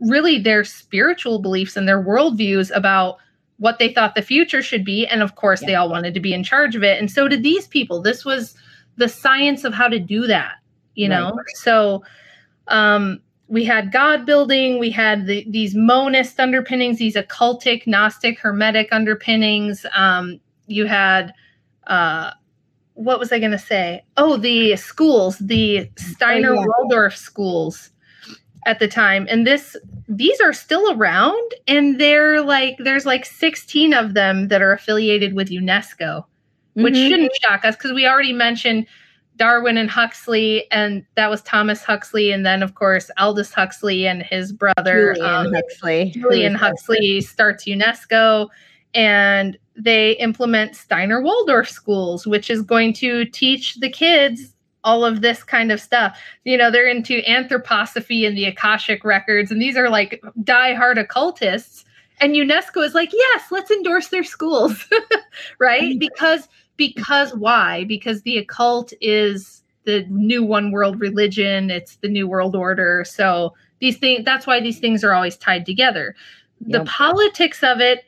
really their spiritual beliefs and their worldviews about what they thought the future should be. And of course, they all wanted to be in charge of it. And so did these people. This was the science of how to do that, you Right. know? So um we had God building, we had the, these monist underpinnings, these occultic, Gnostic, Hermetic underpinnings. Um, you had uh what was I going to say? Oh, the schools, the Steiner Oh, yeah. Waldorf schools at the time. And this these are still around and they're like there's like 16 of them that are affiliated with UNESCO, which Mhm. shouldn't shock us because we already mentioned Darwin and Huxley and that was Thomas Huxley and then of course Aldous Huxley and his brother Julian um, Huxley. Julian Huxley starts UNESCO and they implement Steiner Waldorf schools, which is going to teach the kids all of this kind of stuff. You know, they're into anthroposophy and the Akashic records, and these are like diehard occultists. And UNESCO is like, yes, let's endorse their schools, right? Mm-hmm. Because because why? Because the occult is the new one world religion. It's the new world order. So these things that's why these things are always tied together the Yep. politics of it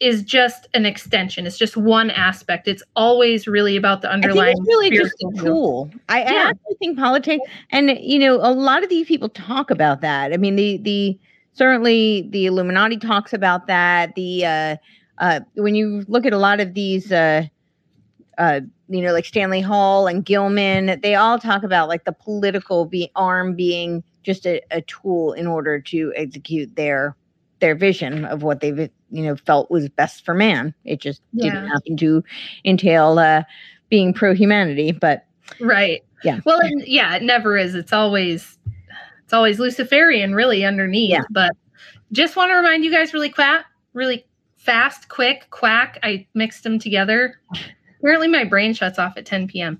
is just an extension it's just one aspect it's always really about the underlying it's really just a tool. I, I actually think politics, and you know, a lot of these people talk about that. I mean, the the certainly the Illuminati talks about that. The uh, uh, when you look at a lot of these, uh, uh, you know, like Stanley Hall and Gilman, they all talk about like the political be arm being just a, a tool in order to execute their their vision of what they've you know felt was best for man. It just didn't happen to entail uh, being pro humanity, but right. Yeah. well and yeah it never is. It's always it's always luciferian really underneath Yeah. but just want to remind you guys really quack really fast quick quack i mixed them together. Apparently my brain shuts off at 10 p.m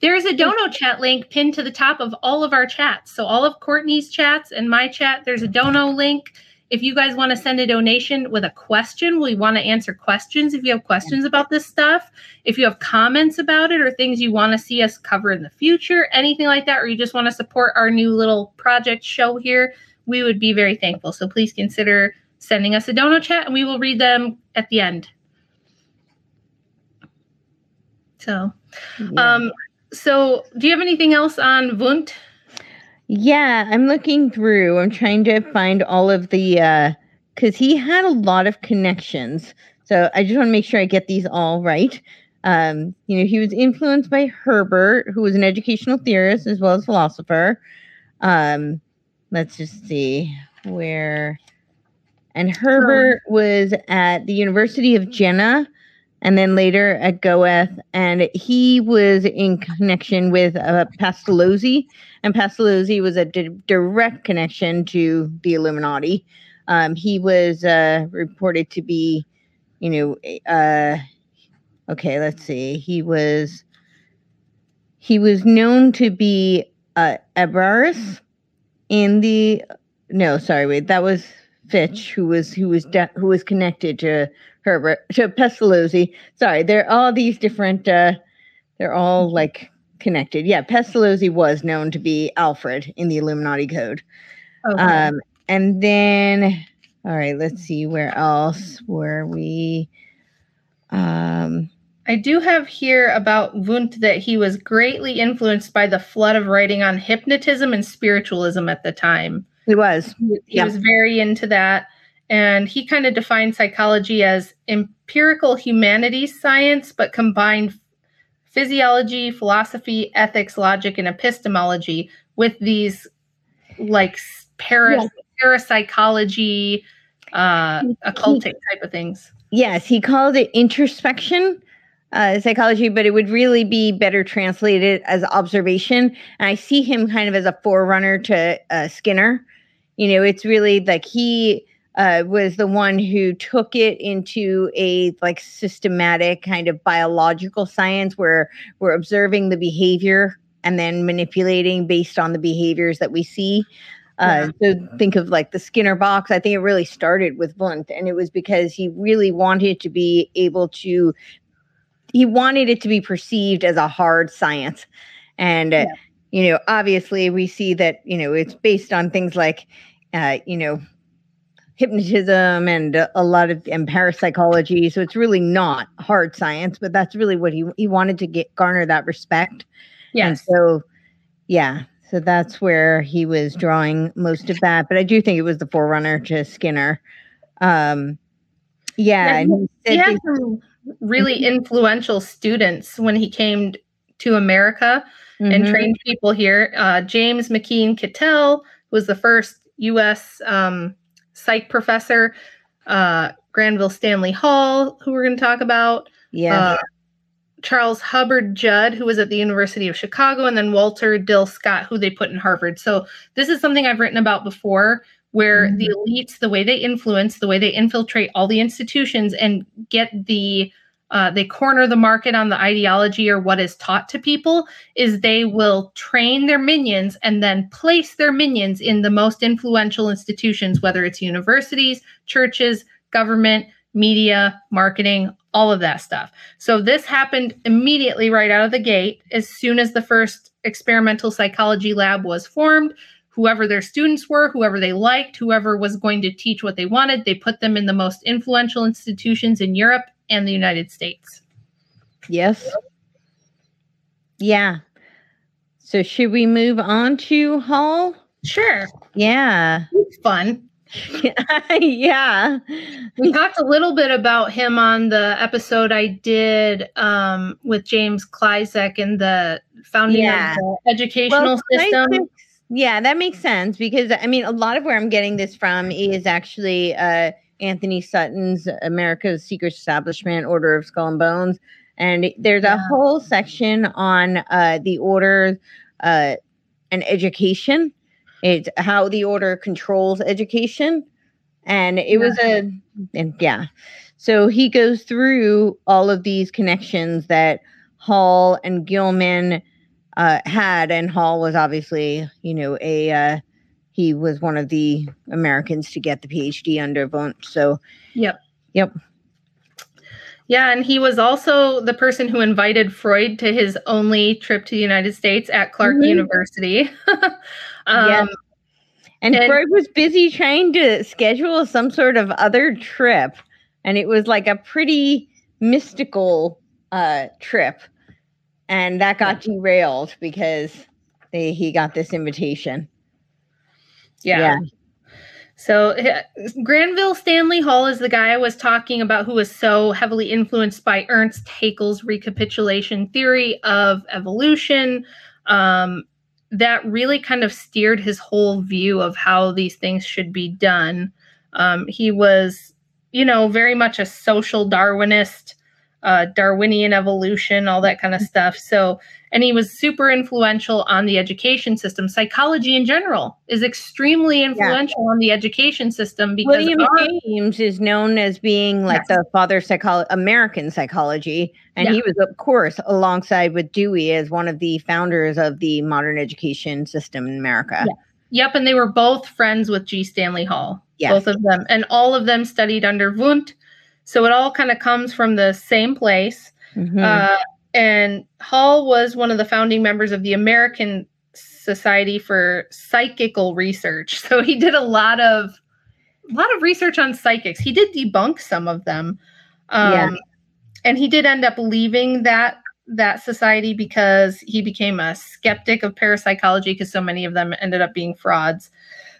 there is a dono chat link pinned to the top of all of our chats. So all of courtenay's chats and my chat there's a dono link if you guys want to send a donation with a question, we want to answer questions. If you have questions about this stuff, if you have comments about it or things you want to see us cover in the future, anything like that, or you just want to support our new little project show here, we would be very thankful. So please consider sending us a dono chat and we will read them at the end. So, yeah. um, so do you have anything else on Wundt? Yeah, I'm looking through. I'm trying to find all of the uh cuz he had a lot of connections. So I just want to make sure I get these all right. Um, you know, he was influenced by Herbart, who was an educational theorist as well as philosopher. Um, let's just see where and Herbart was at the University of Jena and then later at Goethe and he was in connection with uh, Pestalozzi and Pestalozzi was a di- direct connection to the Illuminati. Um, he was uh, reported to be, you know, uh, okay. Let's see. He was he was known to be uh, Abaris in the no, sorry, wait, that was Fichte who was who was de- who was connected to Herbart to Pestalozzi. Sorry, they're all these different. Uh, they're all like connected. Yeah, Pestalozzi was known to be Alfred in the Illuminati code. Okay. Um, and then, all right, let's see where else were we. Um, I do have here about Wundt that he was greatly influenced by the flood of writing on hypnotism and spiritualism at the time. He was. He, he Yeah. was very into that. And he kind of defined psychology as empirical humanities science, but combined physiology, philosophy, ethics, logic, and epistemology with these like s- para, Yeah. parapsychology, uh, occultic type of things. Yes, he called it introspection uh, psychology, but it would really be better translated as observation. And I see him kind of as a forerunner to uh, Skinner. You know, it's really like he uh, was the one who took it into a like systematic kind of biological science where we're observing the behavior and then manipulating based on the behaviors that we see. Uh, so think of like the Skinner box. I think it really started with Wundt, and it was because he really wanted to be able to. He wanted it to be perceived as a hard science, and uh, you know, obviously, we see that you know it's based on things like, uh, you know, hypnotism and a lot of and parapsychology. So it's really not hard science, but that's really what he he wanted to get garner that respect. And Yes. so, yeah, so that's where he was drawing most of that. But I do think it was the forerunner to Skinner. Um, yeah, Yeah, and he he had some really influential students when he came to America and Mhm. trained people here. Uh, James McKeen Cattell was the first U.S. Um, psych professor. Uh, Granville Stanley Hall, who we're going to talk about. yeah, Uh, Charles Hubbard Judd, who was at the University of Chicago, and then Walter Dill Scott, who they put in Harvard. So this is something I've written about before, where Mhm. the elites, the way they influence, the way they infiltrate all the institutions and get the uh, they corner the market on the ideology or what is taught to people is they will train their minions and then place their minions in the most influential institutions whether it's universities churches government media marketing all of that stuff. So this happened immediately right out of the gate. As soon as the first experimental psychology lab was formed whoever their students were whoever they liked whoever was going to teach what they wanted they put them in the most influential institutions in europe and the united states yes, yeah. So should we move on to Hall? sure Yeah, it's fun yeah. we talked a little bit about him on the episode I did um, with James Kleisek and the founding Yeah. of the educational Well, system. Kleisek- Yeah, that makes sense because I mean, a lot of where I'm getting this from is actually uh, Antony Sutton's America's Secret Establishment, Order of Skull and Bones, and there's a Yeah. whole section on uh, the order uh, and education. It's how the order controls education, and it was a and yeah. So he goes through all of these connections that Hall and Gilman uh, had, and Hall was obviously, you know, a uh, he was one of the Americans to get the PhD under Wundt. So Yep. Yep. Yeah, and he was also the person who invited Freud to his only trip to the United States at Clark Mhm. University. um, Yeah. and, And- Freud was busy trying to schedule some sort of other trip, and it was like a pretty mystical uh, trip, and that got derailed because they, he got this invitation. Yeah. Yeah. So uh, Granville Stanley Hall is the guy I was talking about who was so heavily influenced by Ernst Haeckel's recapitulation theory of evolution. Um, that really kind of steered his whole view of how these things should be done. Um, he was, you know, very much a social Darwinist, uh, Darwinian evolution, all that kind of stuff. So, and he was super influential on the education system. Psychology in general is extremely influential on the education system because William our- James is known as being like Yes. the father of psycholo- American psychology, and Yeah. he was, of course, alongside with Dewey as one of the founders of the modern education system in America. Yeah. Yep, and they were both friends with G. Stanley Hall. Yes. Both of them. And all of them studied under Wundt. So it all kind of comes from the same place. Mhm. Uh, and Hall was one of the founding members of the American Society for Psychical Research. So he did a lot of a lot of research on psychics. He did debunk some of them. Um, yeah. and he did end up leaving that that society because he became a skeptic of parapsychology because so many of them ended up being frauds.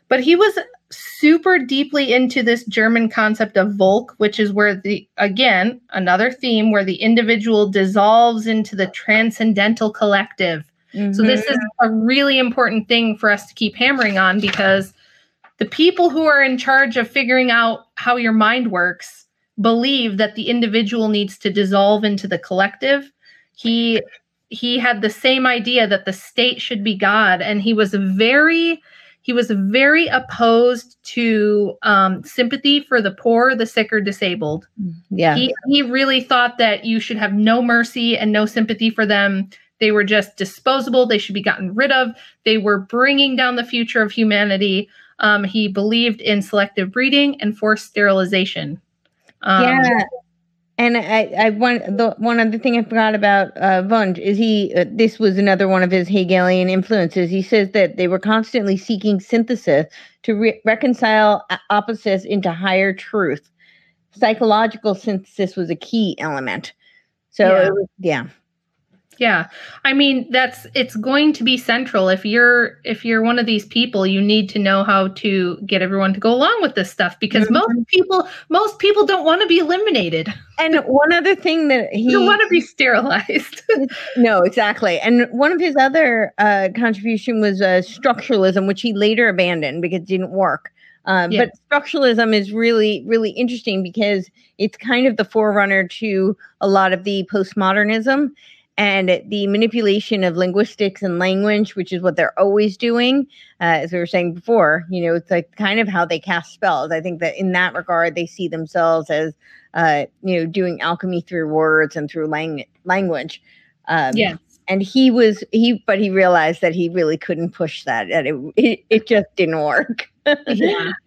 But he was super deeply into this German concept of Volk, which is where the, again, another theme where the individual dissolves into the transcendental collective. Mm-hmm. So, this is mm-hmm. a really important thing for us to keep hammering on because the people who are in charge of figuring out how your mind works believe that the individual needs to dissolve into the collective. He he had the same idea that the state should be God, and he was very he was very opposed to um, sympathy for the poor, the sick, or disabled. Yeah. He, he really thought that you should have no mercy and no sympathy for them. They were just disposable. They should be gotten rid of. They were bringing down the future of humanity. Um, he believed in selective breeding and forced sterilization. Um, yeah. And I, I one the one other thing I forgot about uh, is he. Uh, this was another one of his Hegelian influences. He says that they were constantly seeking synthesis to re- reconcile opposites into higher truth. Psychological synthesis was a key element. So yeah. Was, yeah. Yeah. I mean, that's it's going to be central if you're if you're one of these people, you need to know how to get everyone to go along with this stuff because mm-hmm. most people most people don't want to be eliminated. And one other thing that he don't want to be sterilized. no, exactly. And one of his other uh, contribution was uh, structuralism, which he later abandoned because it didn't work. Um, yeah. But structuralism is really, really interesting because it's kind of the forerunner to a lot of the postmodernism and the manipulation of linguistics and language, which is what they're always doing. Uh, as we were saying before, you know, it's like kind of how they cast spells. I think that in that regard, they see themselves as, uh, you know, doing alchemy through words and through lang- language. Um, yeah. And he was he, but he realized that he really couldn't push that. That it it, it just didn't work. Yeah.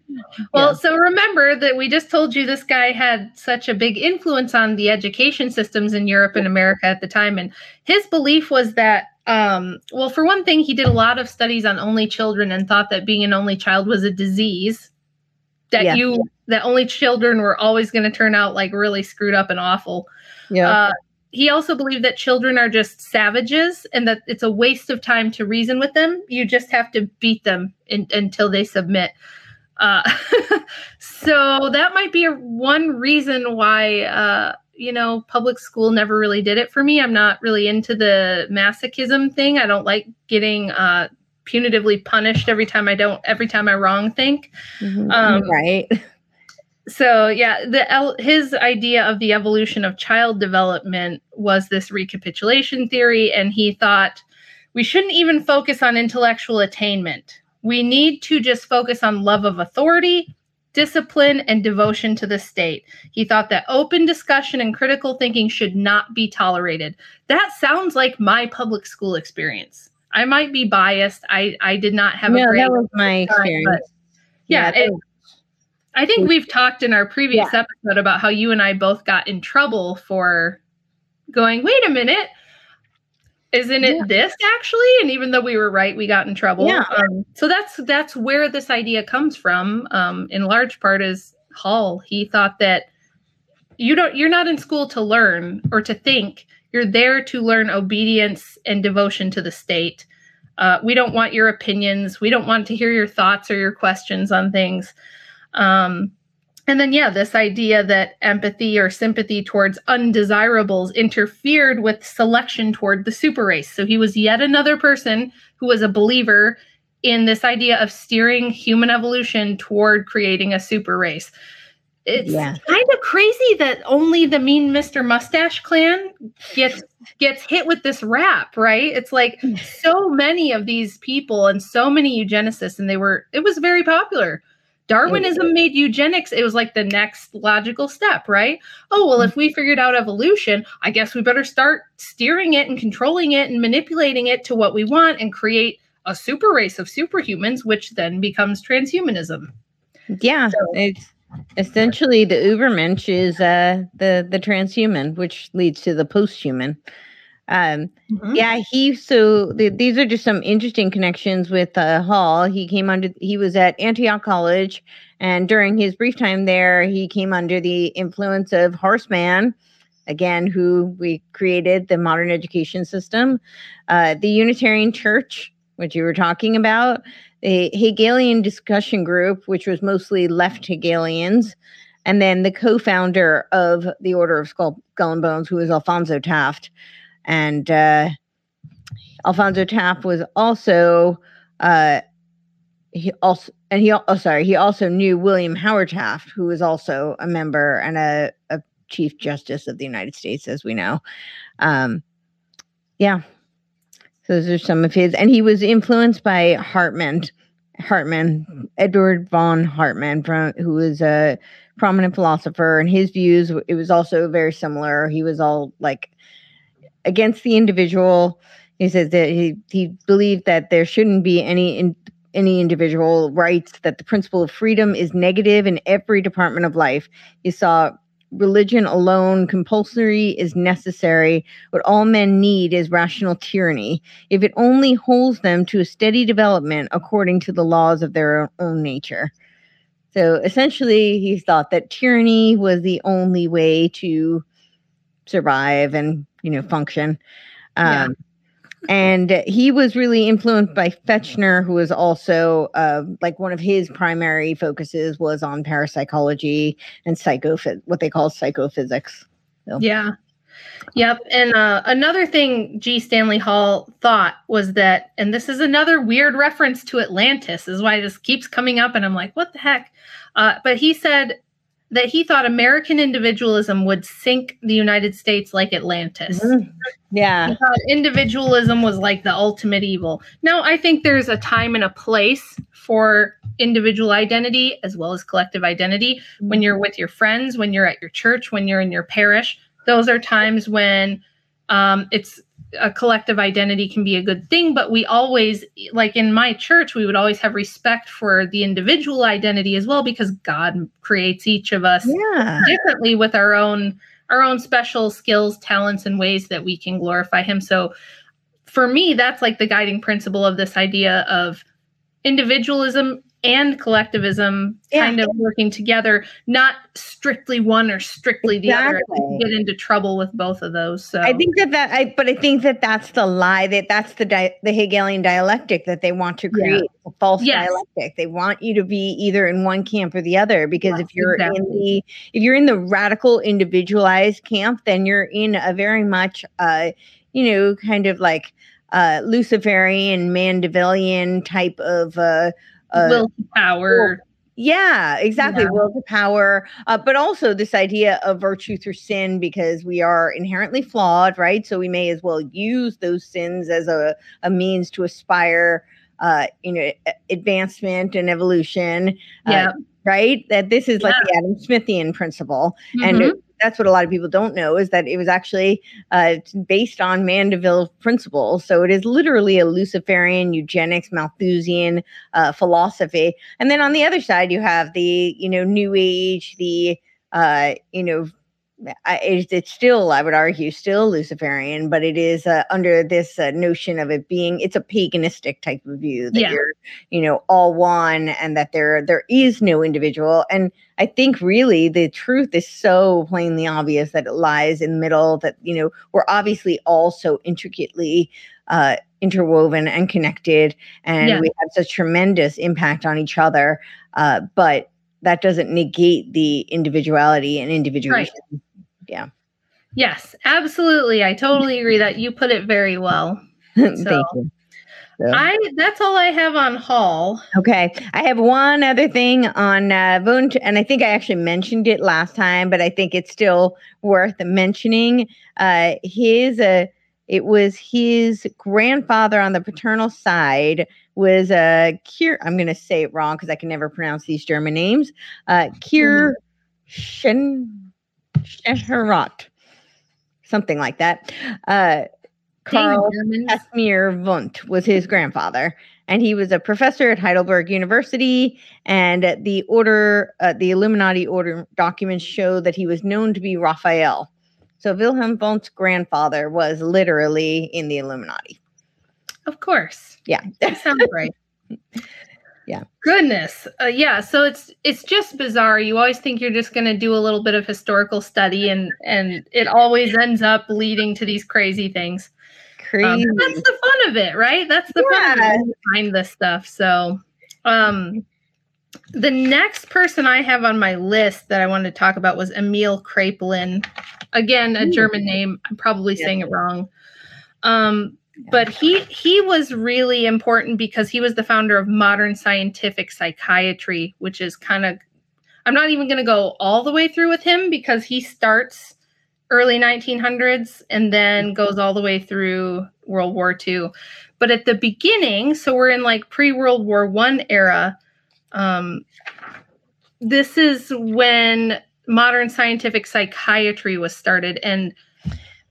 Well, yeah. so remember that we just told you this guy had such a big influence on the education systems in Europe and America at the time. And his belief was that, um, well, for one thing, he did a lot of studies on only children and thought that being an only child was a disease. That yeah. you, that only children were always going to turn out like really screwed up and awful. Yeah. Uh, he also believed that children are just savages and that it's a waste of time to reason with them. You just have to beat them in, until they submit. Uh, so that might be a, one reason why, uh, you know, public school never really did it for me. I'm not really into the masochism thing. I don't like getting uh, punitively punished every time I don't, every time I wrong think. Mm-hmm. Um, right. So yeah, the his idea of the evolution of child development was this recapitulation theory, and he thought we shouldn't even focus on intellectual attainment we need to just focus on love of authority, discipline, and devotion to the state. He thought that open discussion and critical thinking should not be tolerated. That sounds like my public school experience. I might be biased. I, I did not have no, a great that was my experience. yeah, yeah it, I think we've talked in our previous yeah. episode about how you and I both got in trouble for going, wait a minute, isn't it yeah. this actually? And even though we were right we got in trouble. Yeah. Um, so that's that's where this idea comes from. Um, in large part is hall. He thought that you don't you're not in school to learn or to think. You're there to learn obedience and devotion to the state. Uh, we don't want your opinions. We don't want to hear your thoughts or your questions on things um, and then, yeah, this idea that empathy or sympathy towards undesirables interfered with selection toward the super race. So he was yet another person who was a believer in this idea of steering human evolution toward creating a super race. It's yeah. kind of crazy that only the mean Mr. Mustache clan gets gets hit with this rap, right? It's like so many of these people and so many eugenicists, and they were it was very popular. Darwinism made eugenics, it was like the next logical step, right? Oh, well, if we figured out evolution, I guess we better start steering it and controlling it and manipulating it to what we want and create a super race of superhumans, which then becomes transhumanism. Yeah, so, it's essentially the Ubermensch is uh, the the transhuman, which leads to the posthuman. Um, Mhm. yeah, he so th- these are just some interesting connections with uh, Hall. He came under he was at Antioch College, and during his brief time there, he came under the influence of Horace Mann, again, who we created the modern education system, uh, the Unitarian Church, which you were talking about, the Hegelian discussion group, which was mostly left Hegelians, and then the co-founder of the Order of Skull, Skull and Bones, who was Alphonso Taft and uh, Alphonso Taft was also uh, he also and he oh sorry he also knew William Howard Taft, who was also a member and a, a Chief Justice of the United States, as we know. Um, yeah, so those are some of his, and he was influenced by Hartmann. Hartmann, Edward von Hartmann, from who was a prominent philosopher, and his views. It was also very similar. He was all like against the individual. He says that he, he believed that there shouldn't be any in, any individual rights, that the principle of freedom is negative in every department of life. He saw religion alone compulsory is necessary. What all men need is rational tyranny, if it only holds them to a steady development according to the laws of their own nature. So essentially, he thought that tyranny was the only way to survive and you know function. Yeah. Um, and he was really influenced by Fechner, who was also uh, like one of his primary focuses was on parapsychology and psychophys, what they call psychophysics. Yeah. Yep. And uh, another thing G. Stanley Hall thought was that, and this is another weird reference to Atlantis, is why this keeps coming up. And I'm like, what the heck? Uh, but he said that he thought American individualism would sink the United States like Atlantis. Mhm. Yeah, He thought individualism was like the ultimate evil. Now, I think there's a time and a place for individual identity as well as collective identity. When you're with your friends, when you're at your church, when you're in your parish, those are times when um, it's a collective identity can be a good thing. But we always, like in my church, we would always have respect for the individual identity as well because God creates each of us yeah, differently with our own our own special skills talents and ways that we can glorify him so for me that's like the guiding principle of this idea of individualism and collectivism Yeah. kind of working together not strictly one or strictly the other I think Exactly. you get into trouble with both of those so I think that that I, but I think that that's the lie that that's the di- the Hegelian dialectic that they want to Yeah. create a false Yes. dialectic. They want you to be either in one camp or the other because Yes, if you're in the if you're in the radical individualized camp, then you're in a very much uh you know kind of like uh Luciferian Mandevillian type of uh uh, will to power yeah, exactly. Yeah. Will to power, uh, but also this idea of virtue through sin because we are inherently flawed, right? So we may as well use those sins as a, a means to aspire, uh, you know, advancement and evolution, uh, yeah right? That this is like the Adam Smithian principle, and Mhm. That's what a lot of people don't know is that it was actually uh, based on Mandeville principles. So it is literally a Luciferian, eugenics, Malthusian uh, philosophy. And then on the other side, you have the you know New Age, the uh, you know. I, it's, it's still, I would argue, still Luciferian, but it is uh, under this uh, notion of it being, it's a paganistic type of view that Yeah. you're, you know, all one, and that there there is no individual. And I think really the truth is so plainly obvious that it lies in the middle, that, you know, we're obviously all so intricately uh, interwoven and connected, and Yeah. we have such tremendous impact on each other. Uh, but that doesn't negate the individuality and individuation. Yes absolutely i totally agree that you put it very well Thank you. So- i that's all i have on hall Okay, I have one other thing on uh, Wundt, and I think I actually mentioned it last time, but I think it's still worth mentioning. Uh, his, uh, it was his grandfather on the paternal side was uh, Kier. I'm going to say it wrong because I can never pronounce these German names. Uh, Kier Schen Scheherat, something like that. Uh, Carl Casimir Wundt was his grandfather, and he was a professor at Heidelberg University. And the order, uh, the Illuminati order documents show that he was known to be Raphael. So Wilhelm Wundt's grandfather was literally in the Illuminati. Of course. Yeah. That sounds right. Yeah. Goodness. Uh, yeah. So it's it's just bizarre. You always think you're just going to do a little bit of historical study, and and it always ends up leading to these crazy things. Crazy. Um, that's the fun of it, right? That's the fun of it, behind this stuff. So, um, the next person I have on my list that I wanted to talk about was Emil Kraepelin. Again, a German name. I'm probably Yeah. saying it wrong. Um, but he he was really important because he was the founder of modern scientific psychiatry, which is kind of I'm not even going to go all the way through with him because he starts early 1900s and then goes all the way through World War II. But at the beginning, so we're in like pre World War One era. Um, this is when modern scientific psychiatry was started, and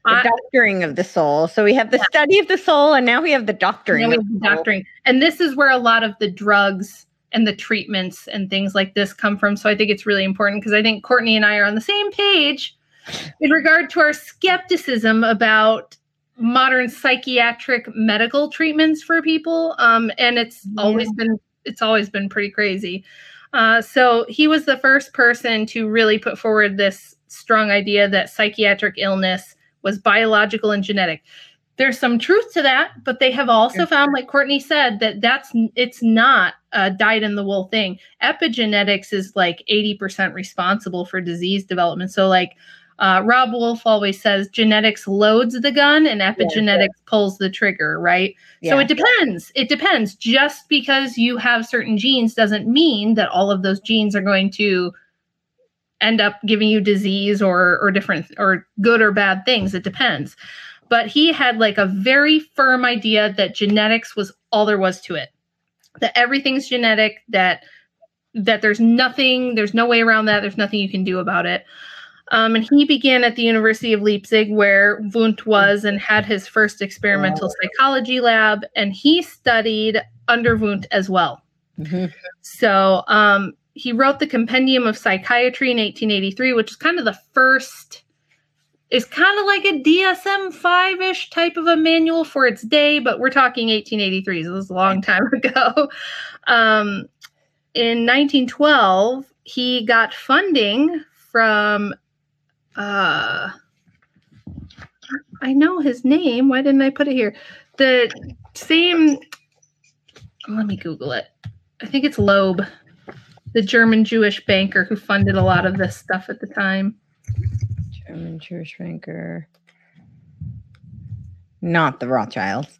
the I- doctoring of the soul. So we have the study of the soul, and now we have the doctoring. Now we have the doctoring. And this is where a lot of the drugs and the treatments and things like this come from. So I think it's really important because I think Courtenay and I are on the same page in regard to our skepticism about modern psychiatric medical treatments for people. Um, and it's Yeah. always been it's always been pretty crazy. Uh, so he was the first person to really put forward this strong idea that psychiatric illness was biological and genetic. There's some truth to that but they have also Yeah. found like courtenay said that that's it's not a dyed in the wool thing. Epigenetics is like 80% responsible for disease development. So like uh, robb wolf always says genetics loads the gun and epigenetics pulls the trigger right? Yeah. so it depends. It depends. Just because you have certain genes doesn't mean that all of those genes are going to end up giving you disease or or different or good or bad things. It depends. But he had like a very firm idea that genetics was all there was to it. That everything's genetic that that there's nothing there's no way around that. There's nothing you can do about it. Um, and he began at the university of leipzig where wundt was and had his first experimental psychology lab and he studied under wundt as well. Mhm. so um, he wrote the Compendium of Psychiatry in 1883, which is kind of the first. Is kind of like a DSM five ish type of a manual for its day, but we're talking 1883, so this is a long time ago. Um, in 1912, he got funding from. Uh, I know his name. Why didn't I put it here? The same. Let me Google it. I think it's Loeb, the German Jewish banker who funded a lot of this stuff at the time. German Jewish banker. Not the Rothschilds.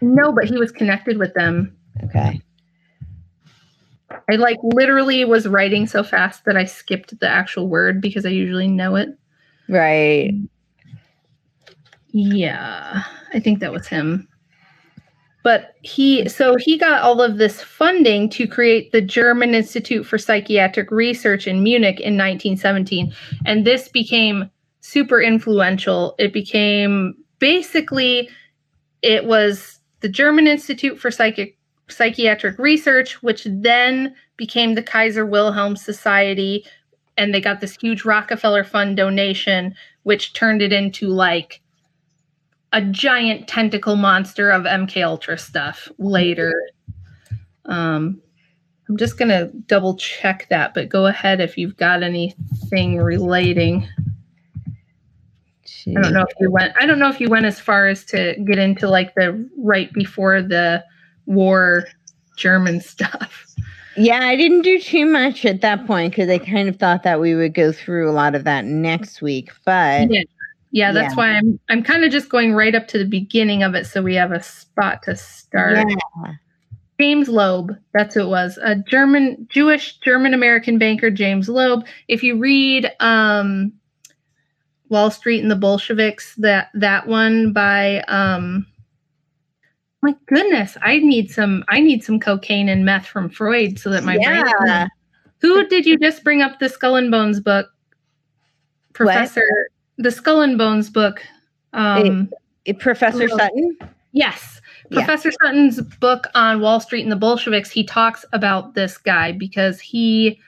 No, but he was connected with them. Okay. I like literally was writing so fast that I skipped the actual word because I usually know it. Right. Yeah, I think that was him. But he, so he got all of this funding to create the German Institute for Psychiatric Research in Munich in 1917. And this became super influential. It became basically, it was the German Institute for Psychic Psychiatric Research, which then became the Kaiser Wilhelm Society. And they got this huge Rockefeller Fund donation, which turned it into like a giant tentacle monster of MK Ultra stuff later. Um, I'm just gonna double check that, but go ahead if you've got anything relating. I don't know if you went. I don't know if you went as far as to get into like the right before the war German stuff. Yeah, I didn't do too much at that point because I kind of thought that we would go through a lot of that next week. But Yeah, yeah, that's Yeah. why I'm. I'm kind of just going right up to the beginning of it, so we have a spot to start. yeah, James Loeb, that's who it was. A German Jewish German American banker James Loeb. If you read um Wall Street and the Bolsheviks, that that one by um my goodness, I need some I need some cocaine and meth from Freud so that my brain yeah. Who did you just bring up the Skull and Bones book? Professor the Skull and Bones book. Um It- Professor Hello. Sutton. Yes. Yeah. Professor Sutton's book on Wall Street and the Bolsheviks, he talks about this guy because he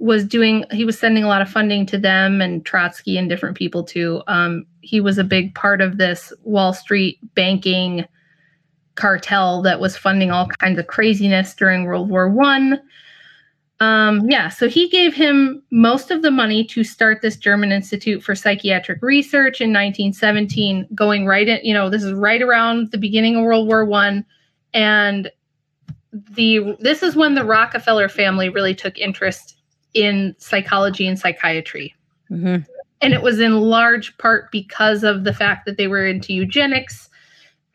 was doing he was sending a lot of funding to them and Trotsky and different people too. Um, he was a big part of this Wall Street banking cartel that was funding all kinds of craziness during World War One. Um, yeah, so he gave him most of the money to start this German Institute for Psychiatric Research in 1917, going right in, you know, this is right around the beginning of World War One, and the this is when the Rockefeller family really took interest in psychology and psychiatry. Mhm. And it was in large part because of the fact that they were into eugenics,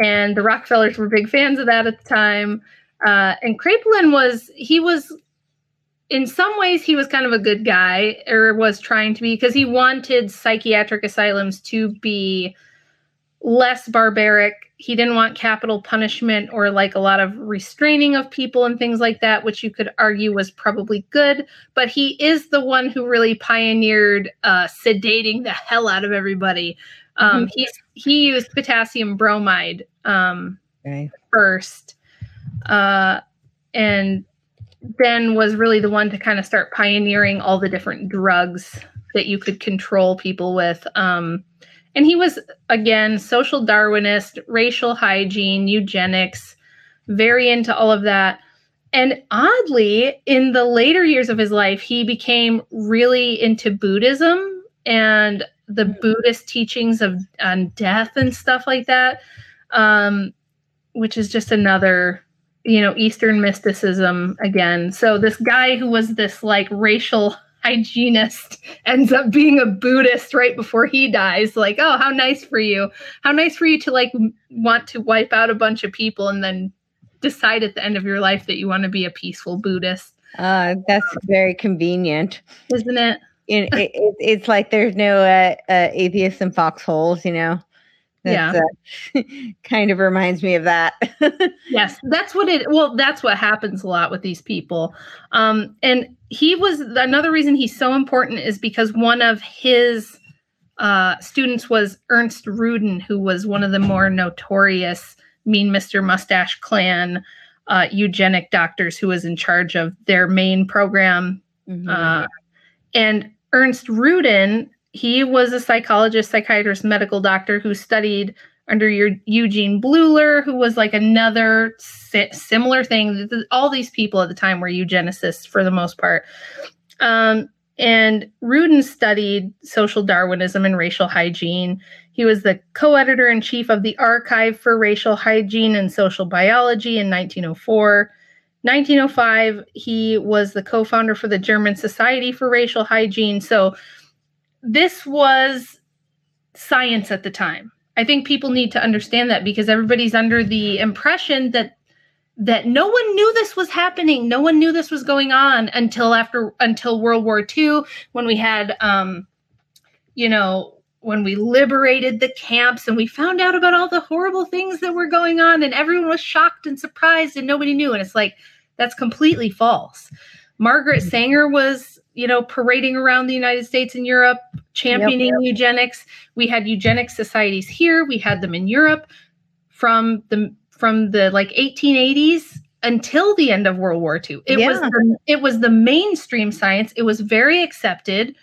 and the Rockefellers were big fans of that at the time. Uh, and Kraepelin was he was in some ways he was kind of a good guy or was trying to be because he wanted psychiatric asylums to be less barbaric he didn't want capital punishment or like a lot of restraining of people and things like that which you could argue was probably good but he is the one who really pioneered uh, sedating the hell out of everybody um, Mhm. he's, he used potassium bromide um, Okay. first uh, and then was really the one to kind of start pioneering all the different drugs that you could control people with. Um, and he was again social darwinist racial hygiene eugenics very into all of that. And oddly in the later years of his life he became really into buddhism and the buddhist teachings of on death and stuff like that um, which is just another you know eastern mysticism again so this guy who was this like racial hygienist ends up being a buddhist right before he dies like oh how nice for you how nice for you to like want to wipe out a bunch of people and then decide at the end of your life that you want to be a peaceful buddhist Uh, that's very convenient. isn't it It, it, it, it's like there's no uh, uh, atheists in foxholes, you know. Yeah. uh, kind of reminds me of that. yes that's what it well that's what happens a lot with these people um and he was another reason he's so important is because one of his uh students was ernst rudin who was one of the more notorious mean mr mustache clan uh eugenic doctors who was in charge of their main program Mhm. uh, and Ernst Rudin, he was a psychologist, psychiatrist, medical doctor who studied under your Eugene Bleuler, who was like another si- similar thing. Th- th- All these people at the time were eugenicists for the most part. Um, and Rudin studied social Darwinism and racial hygiene. He was the co editor in chief of the Archive for Racial Hygiene and Social Biology in 1904. 1905, he was the co founder for the German Society for Racial Hygiene. So this was science at the time. I think people need to understand that because everybody's under the impression that that no one knew this was happening. No one knew this was going on until after until World War II when we had um you know when we liberated the camps and we found out about all the horrible things that were going on and everyone was shocked and surprised and nobody knew and it's like that's completely false. Margaret Sanger was, you know, parading around the United States and Europe championing eugenics. We had eugenics societies here, we had them in Europe from the from the like 1880s until the end of World War II. It was the, it was the mainstream science. It was very accepted.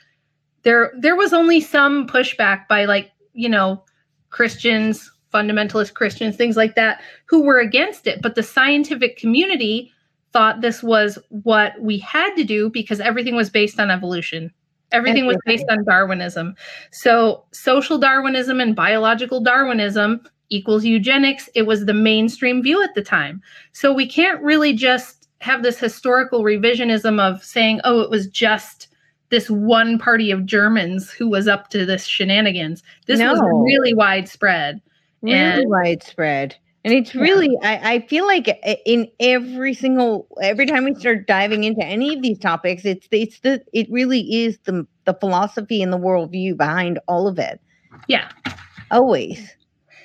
There there was only some pushback by like, you know, Christians, fundamentalist Christians, things like that who were against it, but the scientific community thought this was what we had to do because everything was based on evolution. Everything was based on Darwinism. So, social Darwinism and biological Darwinism equals eugenics. It was the mainstream view at the time. So, we can't really just have this historical revisionism of saying, oh, it was just this one party of Germans who was up to this shenanigans. This was really widespread. really and- widespread. And it's Yeah. really, I, I feel like in every single, every time we start diving into any of these topics, it's it's the, it really is the the philosophy and the worldview behind all of it. Yeah. Always.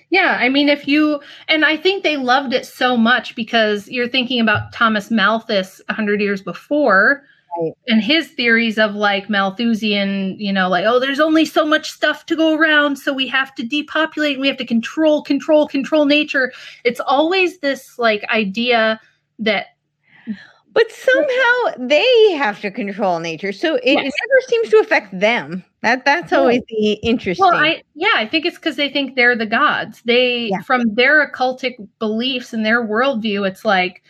Yeah, I mean, if you and I think they loved it so much because you're thinking about Thomas Malthus a hundred years before, Right. and his theories of like Malthusian, you know, like oh, there's only so much stuff to go around, so we have to depopulate, and we have to control, control, control nature. It's always this like idea that But somehow they have to control nature, so it, it Yes. never seems to affect them. That that's always the interesting. Well, I yeah, I think it's because they think they're the gods. They Yeah. from their occultic beliefs and their worldview, it's like,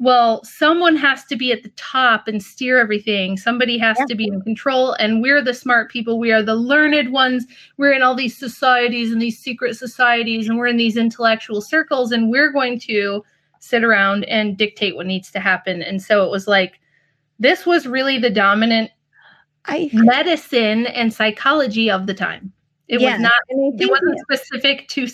well, someone has to be at the top and steer everything. Somebody has Yeah. to be in control, and we're the smart people. We are the learned ones. We're in all these societies and these secret societies, and we're in these intellectual circles, and we're going to sit around and dictate what needs to happen. And so it was like, this was really the dominant I medicine and psychology of the time. It Yeah, was not it wasn't specific to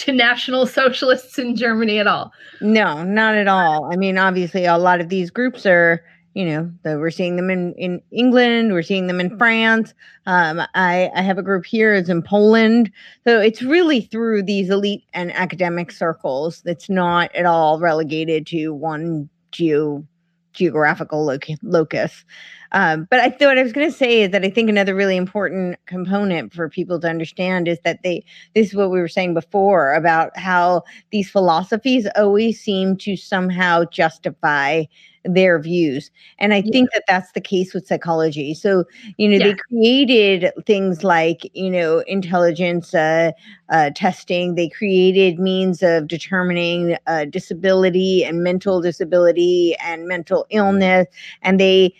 to national socialists in Germany at all. No, not at all. I mean, obviously, a lot of these groups are, you know, the, we're seeing them in, in England, we're seeing them in France. Um, I, I have a group here, it's in Poland. So it's really through these elite and academic circles. That's not at all relegated to one geo geographical loc- locus. Um, but I thought what I was going to say is that I think another really important component for people to understand is that they, this is what we were saying before about how these philosophies always seem to somehow justify their views and i Yeah. think that that's the case with psychology so you know Yeah. they created things like you know intelligence uh, uh, testing they created means of determining uh, disability and mental disability and mental illness and they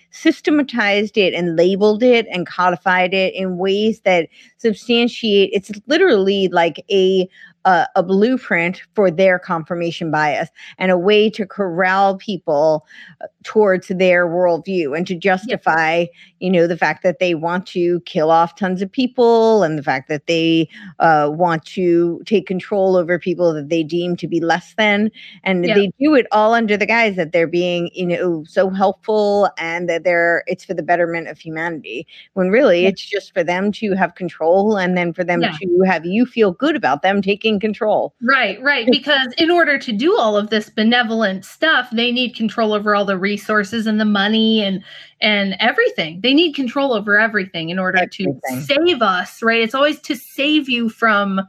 systematized it and labeled it and codified it in ways that substantiate it's literally like a a, a blueprint for their confirmation bias and a way to corral people uh, towards their worldview and to justify you know the fact that they want to kill off tons of people and the fact that they uh, want to take control over people that they deem to be less than and Yeah. they do it all under the guise that they're being you know so helpful and that they're it's for the betterment of humanity when really Yeah. it's just for them to have control and then for them Yeah. to have you feel good about them taking control Right, right. Because in order to do all of this benevolent stuff, they need control over all the resources and the money and and everything. They need control over everything in order Everything. to save us, right? It's always to save you from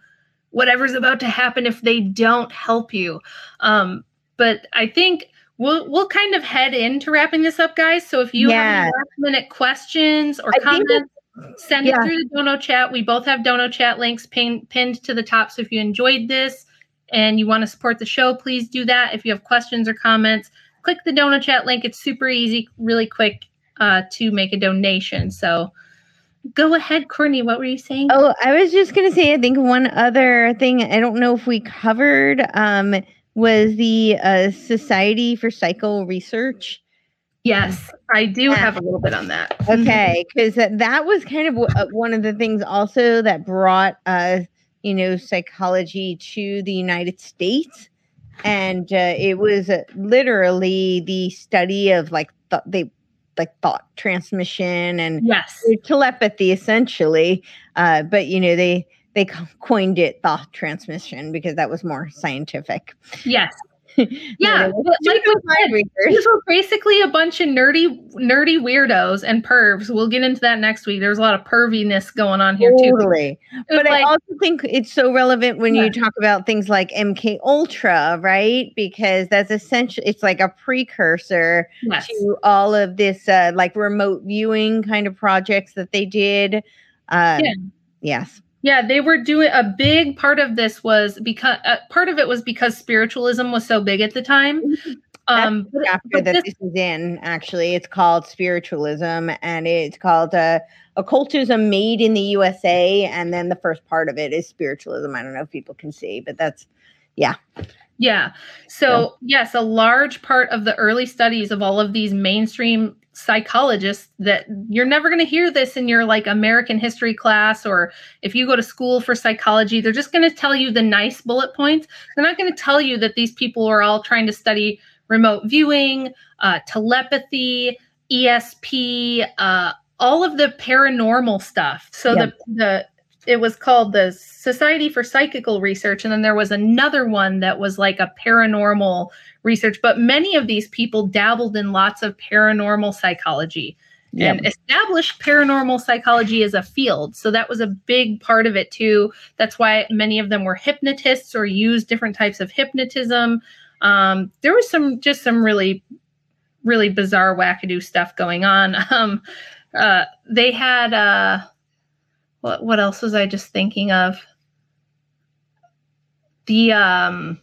whatever's about to happen if they don't help you. Um, but I think we'll we'll kind of head into wrapping this up, guys. So if you have Yeah. any last minute questions or I comments, send yeah. it through the Dono chat. We both have Dono chat links pin, pinned to the top. So if you enjoyed this and you want to support the show, please do that. If you have questions or comments, click the Dono chat link. It's super easy, really quick uh, to make a donation. So go ahead, Courtenay. What were you saying? Oh, I was just gonna say. I think one other thing I don't know if we covered um, was the uh, Society for Psycho Research. yes, I do have a little bit on that. Okay, because that was kind of w- uh, one of the things also that brought uh, you know psychology to the United States, and uh, it was uh, literally the study of like th- they like thought transmission and Yes. telepathy essentially uh, but you know they they coined it thought transmission because that was more scientific Yes. Yeah. but like we said, these were basically a bunch of nerdy, nerdy weirdos and pervs. We'll get into that next week. There's a lot of perviness going on here too. totally was but i also think it's so relevant when Yeah. you talk about things like mk ultra right because that's essentially it's like a precursor yes. to all of this uh, like remote viewing kind of projects that they did um, Yeah. yes Yeah, they were doing a big part of this was because uh, part of it was because spiritualism was so big at the time. Um, but, chapter but that this- this is in actually it's called spiritualism and it's called uh, occultism made in the usa and then the first part of it is spiritualism i don't know if people can see but that's yeah. Yeah. So yes, a large part of the early studies of all of these mainstream psychologists that you're never going to hear this in your like American history class or if you go to school for psychology, they're just going to tell you the nice bullet points. They're not going to tell you that these people are all trying to study remote viewing, uh, telepathy, ESP, uh, all of the paranormal stuff. So Yeah. the the it was called the Society for Psychical Research, and then there was another one that was like a paranormal research. But many of these people dabbled in lots of paranormal psychology and established paranormal psychology as a field. So that was a big part of it too. That's why many of them were hypnotists or used different types of hypnotism. Um, there was some just some really really bizarre wackadoo stuff going on. Um, uh, they had uh, what what else was I just thinking of? The um,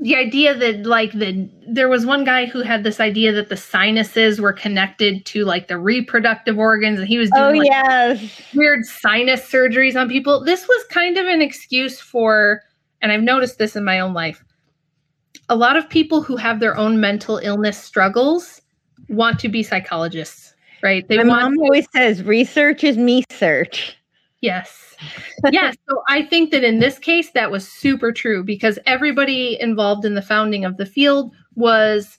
the idea that like the there was one guy who had this idea that the sinuses were connected to like the reproductive organs and he was doing Oh like, yes. weird sinus surgeries on people. This was kind of an excuse for, and I've noticed this in my own life. A lot of people who have their own mental illness struggles want to be psychologists, right? They My want mom always says research is me search. Yes. yes. So I think that in this case, that was super true because everybody involved in the founding of the field was,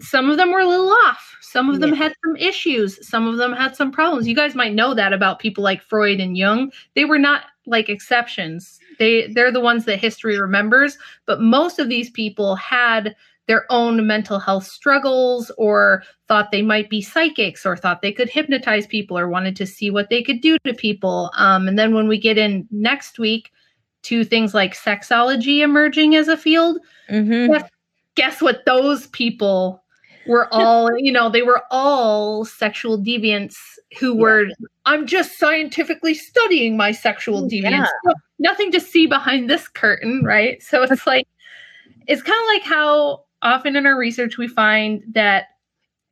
some of them were a little off. Some of them Yeah. had some issues. Some of them had some problems. You guys might know that about people like Freud and Jung. They were not like exceptions. They they're the ones that history remembers, but most of these people had their own mental health struggles or thought they might be psychics or thought they could hypnotize people or wanted to see what they could do to people. Um, and then when we get in next week to things like sexology emerging as a field, Mm-hmm. guess what those people were all you know they were all sexual deviants who were i'm just scientifically studying my sexual deviance Yeah. No- nothing to see behind this curtain right so it's like it's kind of like how often in our research we find that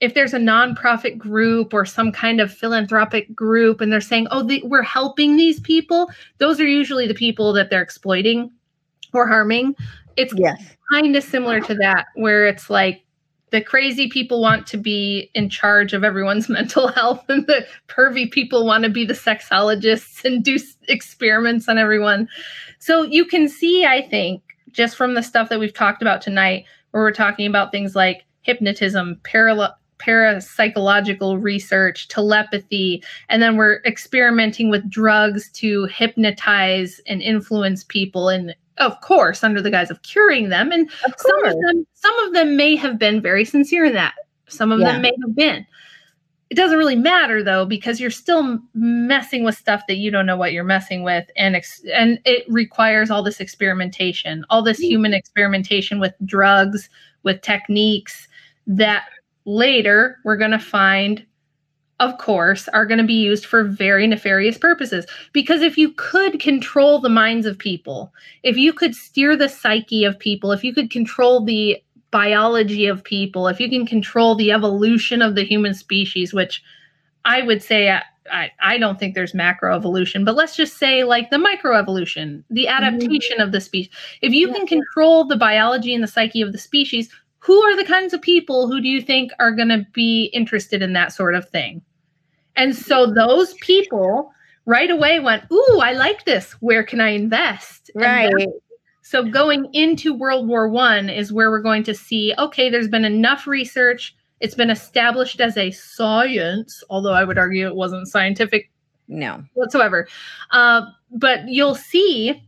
if there's a nonprofit group or some kind of philanthropic group and they're saying oh we're helping these people those are usually the people that they're exploiting or harming it's Yes. kind of similar to that where it's like the crazy people want to be in charge of everyone's mental health and the pervy people want to be the sexologists and do experiments on everyone so you can see i think just from the stuff that we've talked about tonight where we're talking about things like hypnotism paralo- parapsychological research telepathy and then we're experimenting with drugs to hypnotize and influence people and of course under the guise of curing them. And Of some of them some of them may have been very sincere in that. Some of Yeah. them may have been it doesn't really matter though because you're still messing with stuff that you don't know what you're messing with and ex- and it requires all this experimentation all this mm. human experimentation with drugs with techniques that later we're going to find of course are going to be used for very nefarious purposes. Because if you could control the minds of people if you could steer the psyche of people if you could control the biology of people if you can control the evolution of the human species which i would say I, I, I don't think there's macroevolution but let's just say like the microevolution the mm-hmm. adaptation of the species. If you Yeah. can control the biology and the psyche of the species who are the kinds of people who do you think are going to be interested in that sort of thing? And so mm-hmm. those people right away went ooh i like this. Where can i invest? Right. So going into World War One is where we're going to see, okay, there's been enough research. It's been established as a science, although I would argue it wasn't scientific No. whatsoever. Uh, but you'll see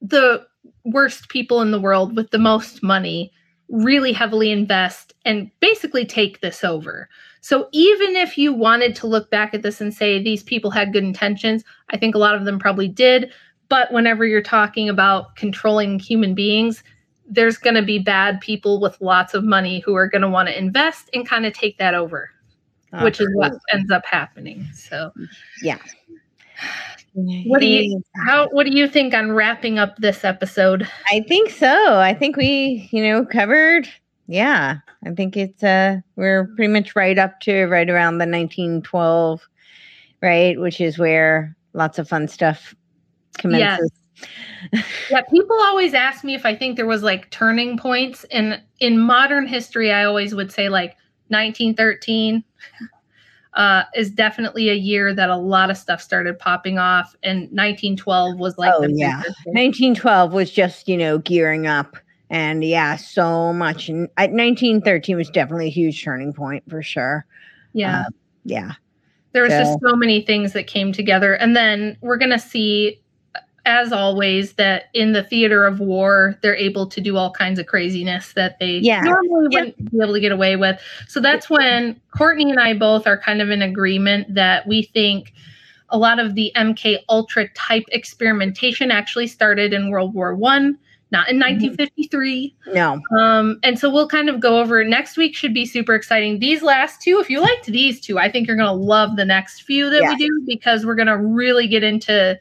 the worst people in the world with the most money really heavily invest and basically take this over. So even if you wanted to look back at this and say these people had good intentions, I think a lot of them probably did. But whenever you're talking about controlling human beings, there's going to be bad people with lots of money who are going to want to invest and kind of take that over, which is what ends up happening. So, Yeah. What do you- how what do you think on wrapping up this episode? I think so. I think we, you know, covered. Yeah, I think it's uh we're pretty much right up to right around the 1912, right, which is where lots of fun stuff commences. Yeah, people always ask me if I think there was like turning points and in modern history I always would say like 1913 uh, is definitely a year that a lot of stuff started popping off and 1912 was like Oh, yeah. 1912 was just, you know, gearing up. And yeah, so much. And at 1913 was definitely a huge turning point for sure. yeah. Uh, yeah. there was just so- so many things that came together and then we're going to see as always that in the theater of war they're able to do all kinds of craziness that they Yeah. normally Yeah. wouldn't be able to get away with so that's when courtenay and i both are kind of in agreement that we think a lot of the mk ultra type experimentation actually started in world war one not in 1953. No. Um, and so we'll kind of go over next week should be super exciting. These last two, if you liked these two, I think you're gonna love the next few that Yeah. we do because we're gonna really get into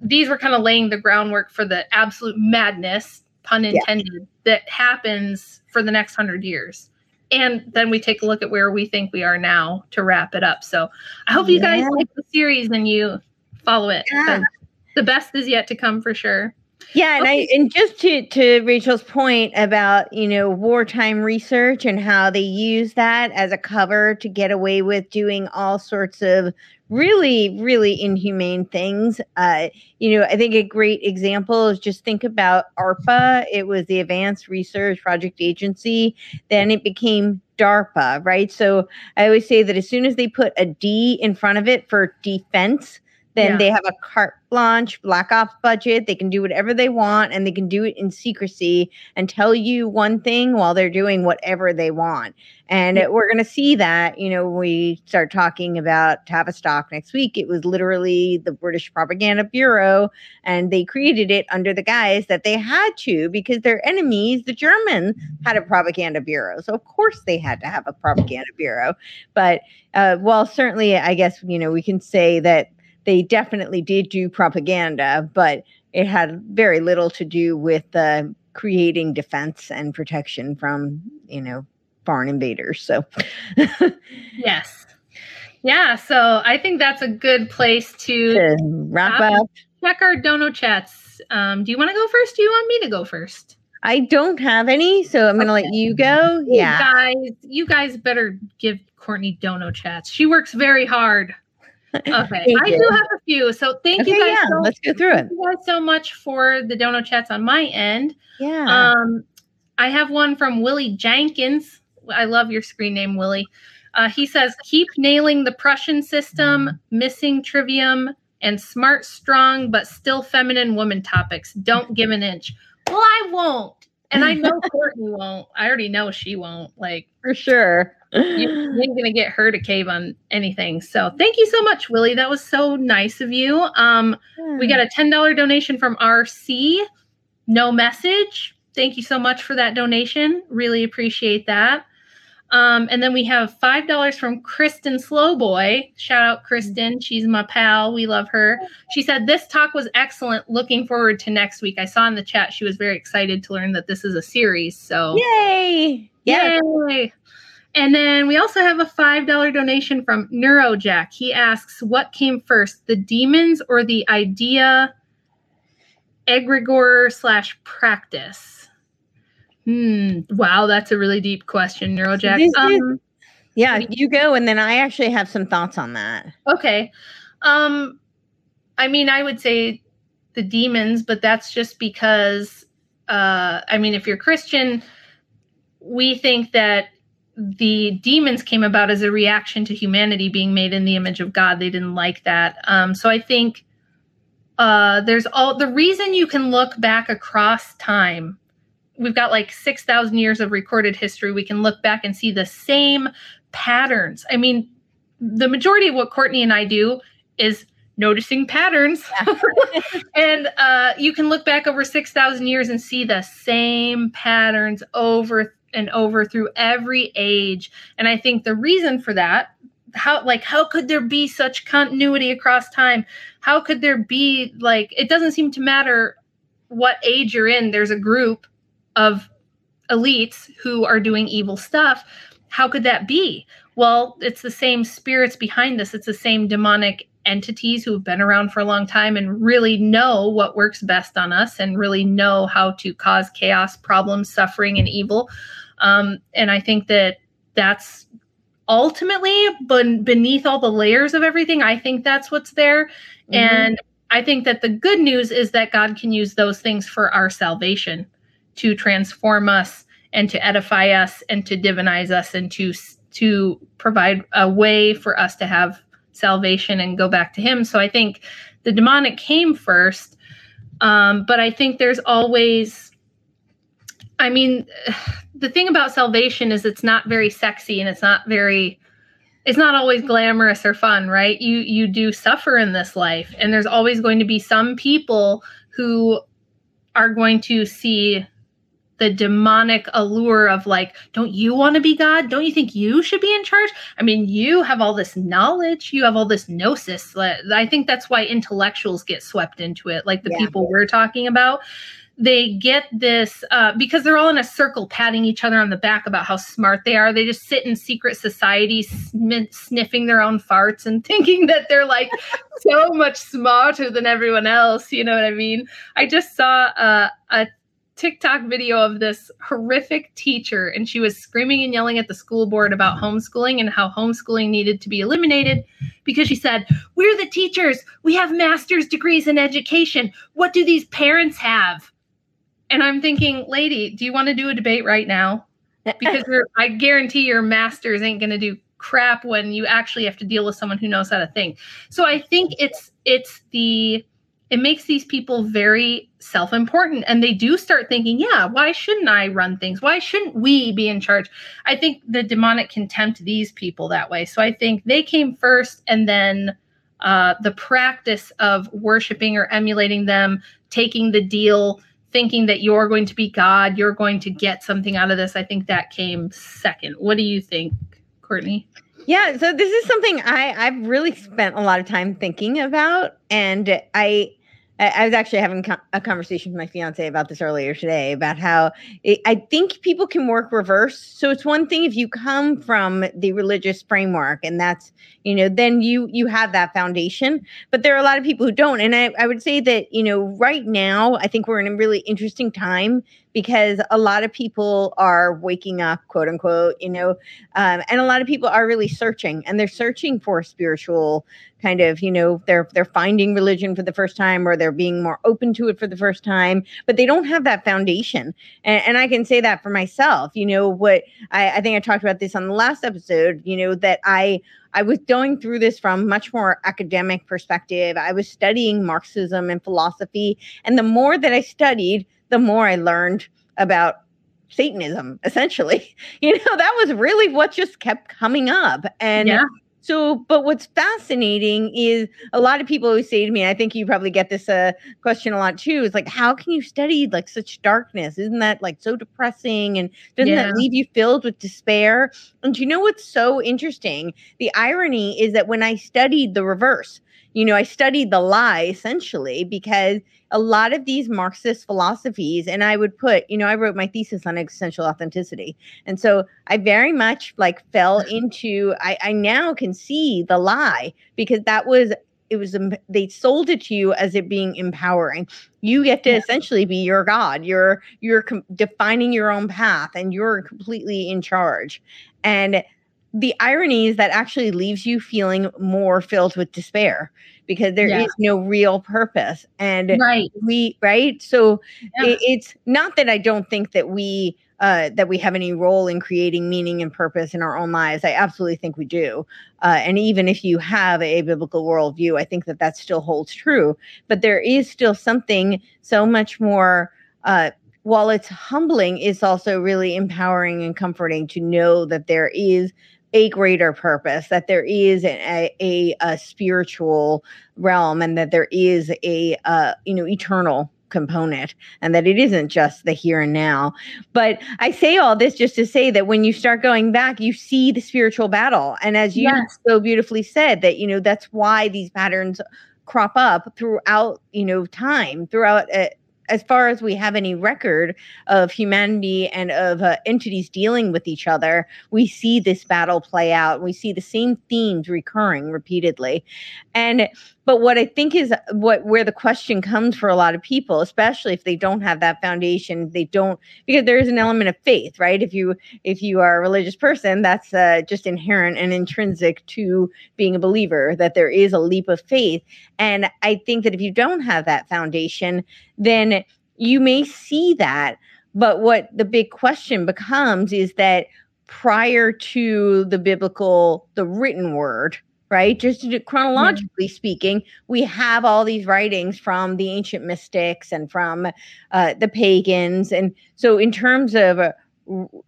these were kind of laying the groundwork for the absolute madness, pun Yeah. intended, that happens for the next hundred years. And then we take a look at where we think we are now to wrap it up. So I hope you guys like the series and you follow it. Yeah. The best is yet to come for sure. Yeah, and I and just to to Rachel's point about you know wartime research and how they use that as a cover to get away with doing all sorts of really really inhumane things. Uh, you know, I think a great example is just think about ARPA. It was the Advanced Research Project Agency. Then it became DARPA, right? So I always say that as soon as they put a D in front of it for defense, then Yeah. they have a carte blanche black ops budget. They can do whatever they want and they can do it in secrecy and tell you one thing while they're doing whatever they want. And Yeah. we're going to see that you know we start talking about tavistock next week. It was literally the british propaganda bureau and they created it under the guise that they had to because their enemies the germans had a propaganda bureau. So of course they had to have a propaganda bureau. But uh, well certainly i guess you know we can say that they definitely did do propaganda, but it had very little to do with uh, creating defense and protection from, you know, foreign invaders. So, Yes. Yeah, so I think that's a good place to to wrap up, check our dono chats. Um, do you want to go first? Do you want me to go first? I don't have any, so I'm going to let you go. Yeah. You guys, you guys better give Courtenay dono chats. She works very hard. Okay. I you. do have a few. So thank Okay, you guys yeah, so, let's go through it. thank you guys so much for the dono chats on my end. Yeah. Um, I have one from Willie Jenkins. I love your screen name, Willie. Uh, he says, "Keep nailing the Prussian system, missing trivium, and smart, strong, but still feminine woman topics. Don't give an inch." Well, I won't, and I know Courtenay won't. I already know she won't. Like, for sure. You, ain't gonna get her to cave on anything. So, thank you so much, Willie. That was so nice of you. Um, we got a $10 donation from RC. No message. Thank you so much for that donation. Really appreciate that. Um, and then we have $5 from Kristen Slowboy. Shout out Kristen. She's my pal. We love her. She said, This talk was excellent. Looking forward to next week. I saw in the chat she was very excited to learn that this is a series. So, Yay. Yeah. Yay! And then we also have a $5 donation from Neurojack. He asks, What came first, the demons or the idea, egregore slash practice? Hmm. Wow, that's a really deep question, Neurojack. Um, Yeah. You go. And then I actually have some thoughts on that. okay. Um, I mean, I would say the demons, but that's just because, uh, I mean, if you're Christian, we think that the demons came about as a reaction to humanity being made in the image of God. They didn't like that. Um, so I think uh, there's all the reason you can look back across time. We've got like 6,000 years of recorded history. We can look back and see the same patterns. I mean, the majority of what Courtenay and I do is noticing patterns. and uh, you can look back over 6,000 years and see the same patterns over and over through every age. And I think the reason for that, how like how could there be such continuity across time? How could there be like it doesn't seem to matter what age you're in, there's a group of elites who are doing evil stuff. How could that be? Well, it's the same spirits behind this. It's the same demonic entities who have been around for a long time and really know what works best on us and really know how to cause chaos, problems, suffering, and evil. Um, and I think that that's ultimately but beneath all the layers of everything i think that's what's there Mhm. and i think that the good news is that god can use those things for our salvation to transform us and to edify us and to divinize us and to to provide a way for us to have salvation and go back to him so i think the demonic came first um, but i think there's always i mean the thing about salvation is it's not very sexy and it's not very it's not always glamorous or fun right you you do suffer in this life and there's always going to be some people who are going to see the demonic allure of like, don't you want to be God? Don't you think you should be in charge? I mean, you have all this knowledge, you have all this gnosis. I think that's why intellectuals get swept into it, like the yeah. people we're talking about. They get this uh, because they're all in a circle patting each other on the back about how smart they are. They just sit in secret societies sm- sniffing their own farts and thinking that they're like so much smarter than everyone else. You know what I mean? I just saw uh, a TikTok video of this horrific teacher, and she was screaming and yelling at the school board about homeschooling and how homeschooling needed to be eliminated because she said, We're the teachers. We have master's degrees in education. What do these parents have? And I'm thinking, lady, do you want to do a debate right now? Because I guarantee your master's ain't going to do crap when you actually have to deal with someone who knows how to think. So I think it's it's the it makes these people very self important and they do start thinking, yeah, why shouldn't I run things? Why shouldn't we be in charge? I think the demonic can tempt these people that way. So I think they came first and then uh, the practice of worshiping or emulating them, taking the deal, thinking that you're going to be God, you're going to get something out of this. I think that came second. What do you think, Courtenay? Yeah, so this is something I I've really spent a lot of time thinking about, and I I was actually having a conversation with my fiance about this earlier today about how it, I think people can work reverse. So it's one thing if you come from the religious framework, and that's you know then you you have that foundation. But there are a lot of people who don't, and I, I would say that you know right now I think we're in a really interesting time because a lot of people are waking up, quote unquote, you know, um, and a lot of people are really searching, and they're searching for spiritual kind of you know they're they're finding religion for the first time or they're being more open to it for the first time but they don't have that foundation and, and i can say that for myself you know what I, I think i talked about this on the last episode you know that i I was going through this from much more academic perspective. I was studying Marxism and philosophy, and the more that I studied, the more I learned about Satanism. Essentially, you know, that was really what just kept coming up, and yeah. So, but what's fascinating is a lot of people always say to me, I think you probably get this uh, question a lot too, is like, how can you study like such darkness? Isn't that like so depressing? And doesn't yeah. that leave you filled with despair? And you know what's so interesting? The irony is that when I studied the reverse, you know, I studied the lie essentially because a lot of these Marxist philosophies, and I would put, you know, I wrote my thesis on existential authenticity. And so I very much like fell mm-hmm. into, I, I now can see the lie because that was it was um, they sold it to you as it being empowering you get to yeah. essentially be your god you're you're com- defining your own path and you're completely in charge and the irony is that actually leaves you feeling more filled with despair because there yeah. is no real purpose and right we right so yeah. it, it's not that i don't think that we uh, that we have any role in creating meaning and purpose in our own lives. I absolutely think we do. Uh, and even if you have a biblical worldview, I think that that still holds true. But there is still something so much more. Uh, while it's humbling, it's also really empowering and comforting to know that there is a greater purpose, that there is a, a, a spiritual realm, and that there is a uh, you know eternal component and that it isn't just the here and now. But I say all this just to say that when you start going back, you see the spiritual battle. And as you yes. so beautifully said, that, you know, that's why these patterns crop up throughout, you know, time, throughout uh, as far as we have any record of humanity and of uh, entities dealing with each other, we see this battle play out. We see the same themes recurring repeatedly. And but what I think is what where the question comes for a lot of people, especially if they don't have that foundation, they don't because there is an element of faith, right? If you if you are a religious person, that's uh, just inherent and intrinsic to being a believer that there is a leap of faith. And I think that if you don't have that foundation, then you may see that. But what the big question becomes is that prior to the biblical, the written word, right? Just chronologically speaking, we have all these writings from the ancient mystics and from uh, the pagans. And so, in terms of uh,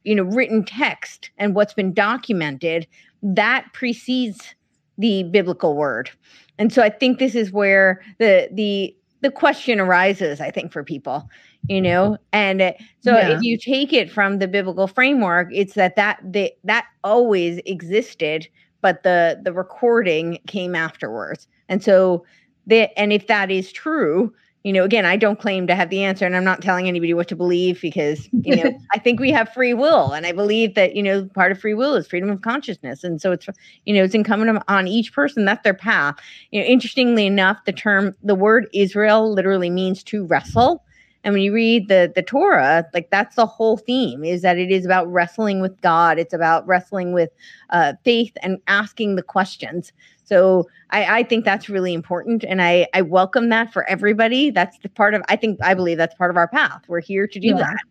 you know written text and what's been documented, that precedes the biblical word. And so, I think this is where the the the question arises i think for people you know and uh, so Yeah. if you take it from the biblical framework it's that that they, that always existed but the the recording came afterwards. And so that and if that is true you know again i don't claim to have the answer and i'm not telling anybody what to believe because you know i think we have free will and i believe that you know part of free will is freedom of consciousness. And so it's you know it's incumbent on- on each person that's their path. You know interestingly enough the term the word israel literally means to wrestle and when you read the the torah like that's the whole theme is that it is about wrestling with god. It's about wrestling with uh, faith and asking the questions. So I, I think that's really important and I, I welcome that for everybody. That's the part of i think i believe that's part of our path. We're here to do Yeah. that.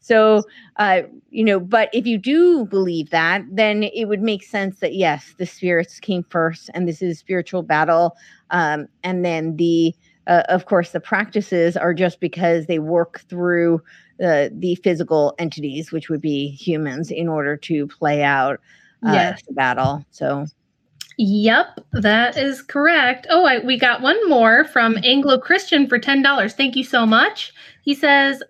So uh, you know but if you do believe that then it would make sense that yes the spirits came first and this is a spiritual battle um, and then the uh, of course the practices are just because they work through uh, the physical entities which would be humans in order to play out uh, Yes. the battle so Yep, that is correct. Oh, I, we got one more from Anglo Christian for $10. Thank you so much. He says,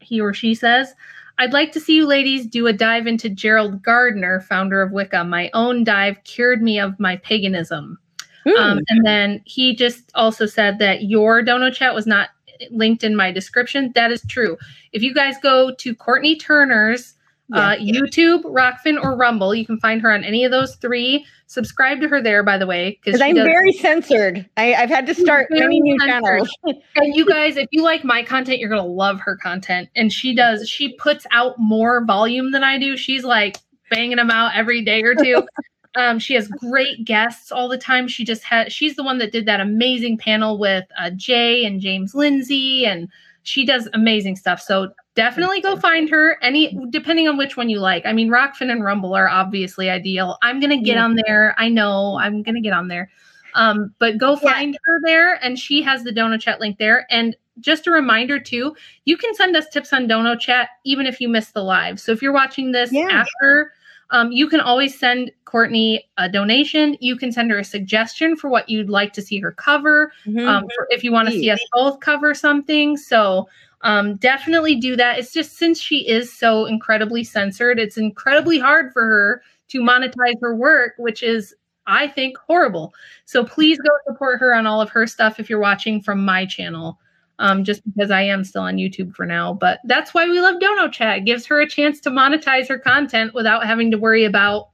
he or she says, I'd like to see you ladies do a dive into Gerald Gardner, founder of Wicca. My own dive cured me of my paganism. Hmm. Um, and then he just also said that your dono chat was not linked in my description. That is true. If you guys go to Courtenay Turner's uh, YouTube, Rokfin, or Rumble, you can find her on any of those three. Subscribe to her there, by the way, because I'm very censored. I, I've had to start many new censored. channels. and you guys, if you like my content, you're gonna love her content. And she does. She puts out more volume than I do. She's like banging them out every day or two. Um, she has great guests all the time. She just had. She's the one that did that amazing panel with uh, Jay and James Lindsay, and she does amazing stuff. So definitely go find her. Any depending on which one you like. I mean, Rokfin and Rumble are obviously ideal. I'm gonna get on there. I know I'm gonna get on there. Um, but go Yeah. find her there, and she has the Dono Chat link there. And just a reminder too, you can send us tips on Dono Chat even if you miss the live. So if you're watching this Yeah. after, um, you can always send Courtenay a donation. You can send her a suggestion for what you'd like to see her cover. Mhm. Um, for, if you want to see us both cover something, so um, definitely do that. It's just since she is so incredibly censored, it's incredibly hard for her to monetize her work, which is I think horrible. So please go support her on all of her stuff if you're watching from my channel. Um, just because I am still on YouTube for now, but that's why we love Dono Chat. It gives her a chance to monetize her content without having to worry about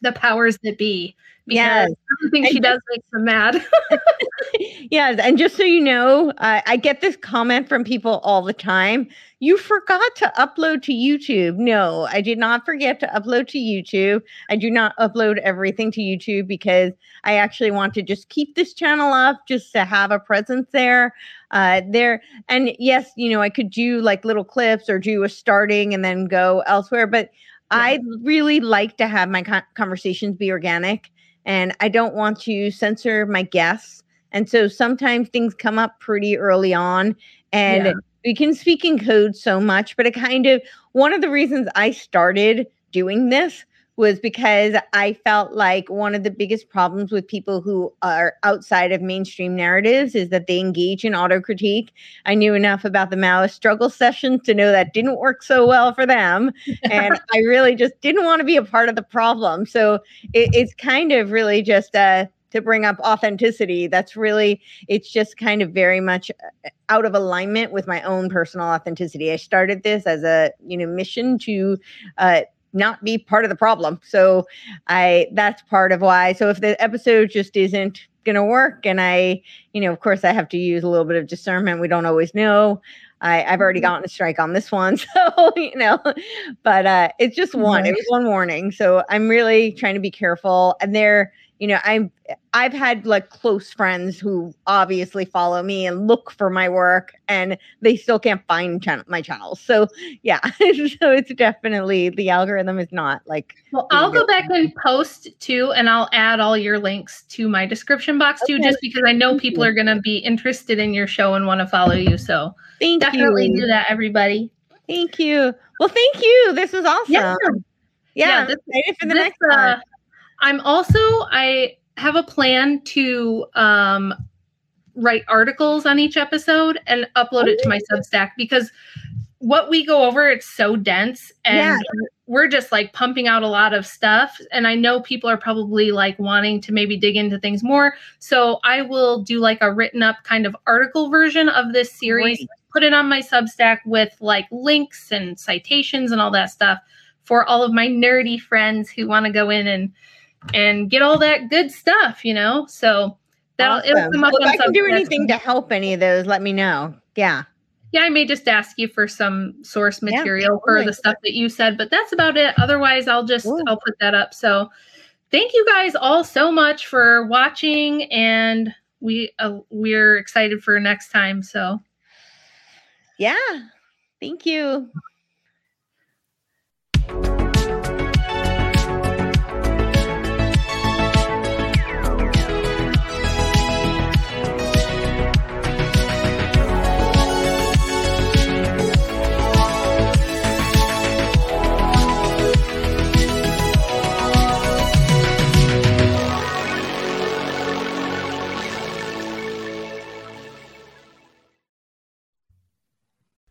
the powers that be. Because Yes. everything she does makes them mad. yes, and just so you know, uh, I get this comment from people all the time. You forgot to upload to YouTube. No, I did not forget to upload to YouTube. I do not upload everything to YouTube because I actually want to just keep this channel up, just to have a presence there. Uh, there and yes, you know, I could do like little clips or do a starting and then go elsewhere, but I really like to have my con- conversations be organic, and I don't want to censor my guests. And so sometimes things come up pretty early on, and Yeah. we can speak in code so much. But it kind of one of the reasons I started doing this was because I felt like one of the biggest problems with people who are outside of mainstream narratives is that they engage in auto critique. I knew enough about the Maoist struggle sessions to know that didn't work so well for them. And I really just didn't want to be a part of the problem. So it, it's kind of really just uh, to bring up authenticity. That's really, it's just kind of very much uh, out of alignment with my own personal authenticity. I started this as a, you know, mission to, uh, not be part of the problem. So I that's part of why. So if the episode just isn't going to work and I, you know, of course I have to use a little bit of discernment. We don't always know. I, I've already Mhm. gotten a strike on this one. So, you know, but uh it's just one. It was one warning. So I'm really trying to be careful. And there, you know, I'm I've had like close friends who obviously follow me and look for my work and they still can't find channel, my channels. So yeah, so it's definitely the algorithm is not like Well, I'll go back and post too, and I'll add all your links to my description box too, just because I know people are going to be interested in your show and want to follow you. So thank definitely you. do that, everybody. Thank you. Well, thank you. This was awesome. Yeah. Yeah, Yeah, I'm this- excited for the This, next uh, one. I'm also I have a plan to um write articles on each episode and upload it to my Substack because what we go over it's so dense and Yeah. we're just like pumping out a lot of stuff and I know people are probably like wanting to maybe dig into things more. So I will do like a written up kind of article version of this series, Great. put it on my Substack with like links and citations and all that stuff for all of my nerdy friends who want to go in and and get all that good stuff, you know? So that'll it'll come up Well, on if I can do anything to help any of those, let me know. Yeah. Yeah, I may just ask you for some source Yeah, material for totally. the stuff that you said, but that's about it. Otherwise, I'll just Cool. I'll put that up. So, thank you guys all so much for watching, and we uh, we're excited for next time. So, Yeah. Thank you.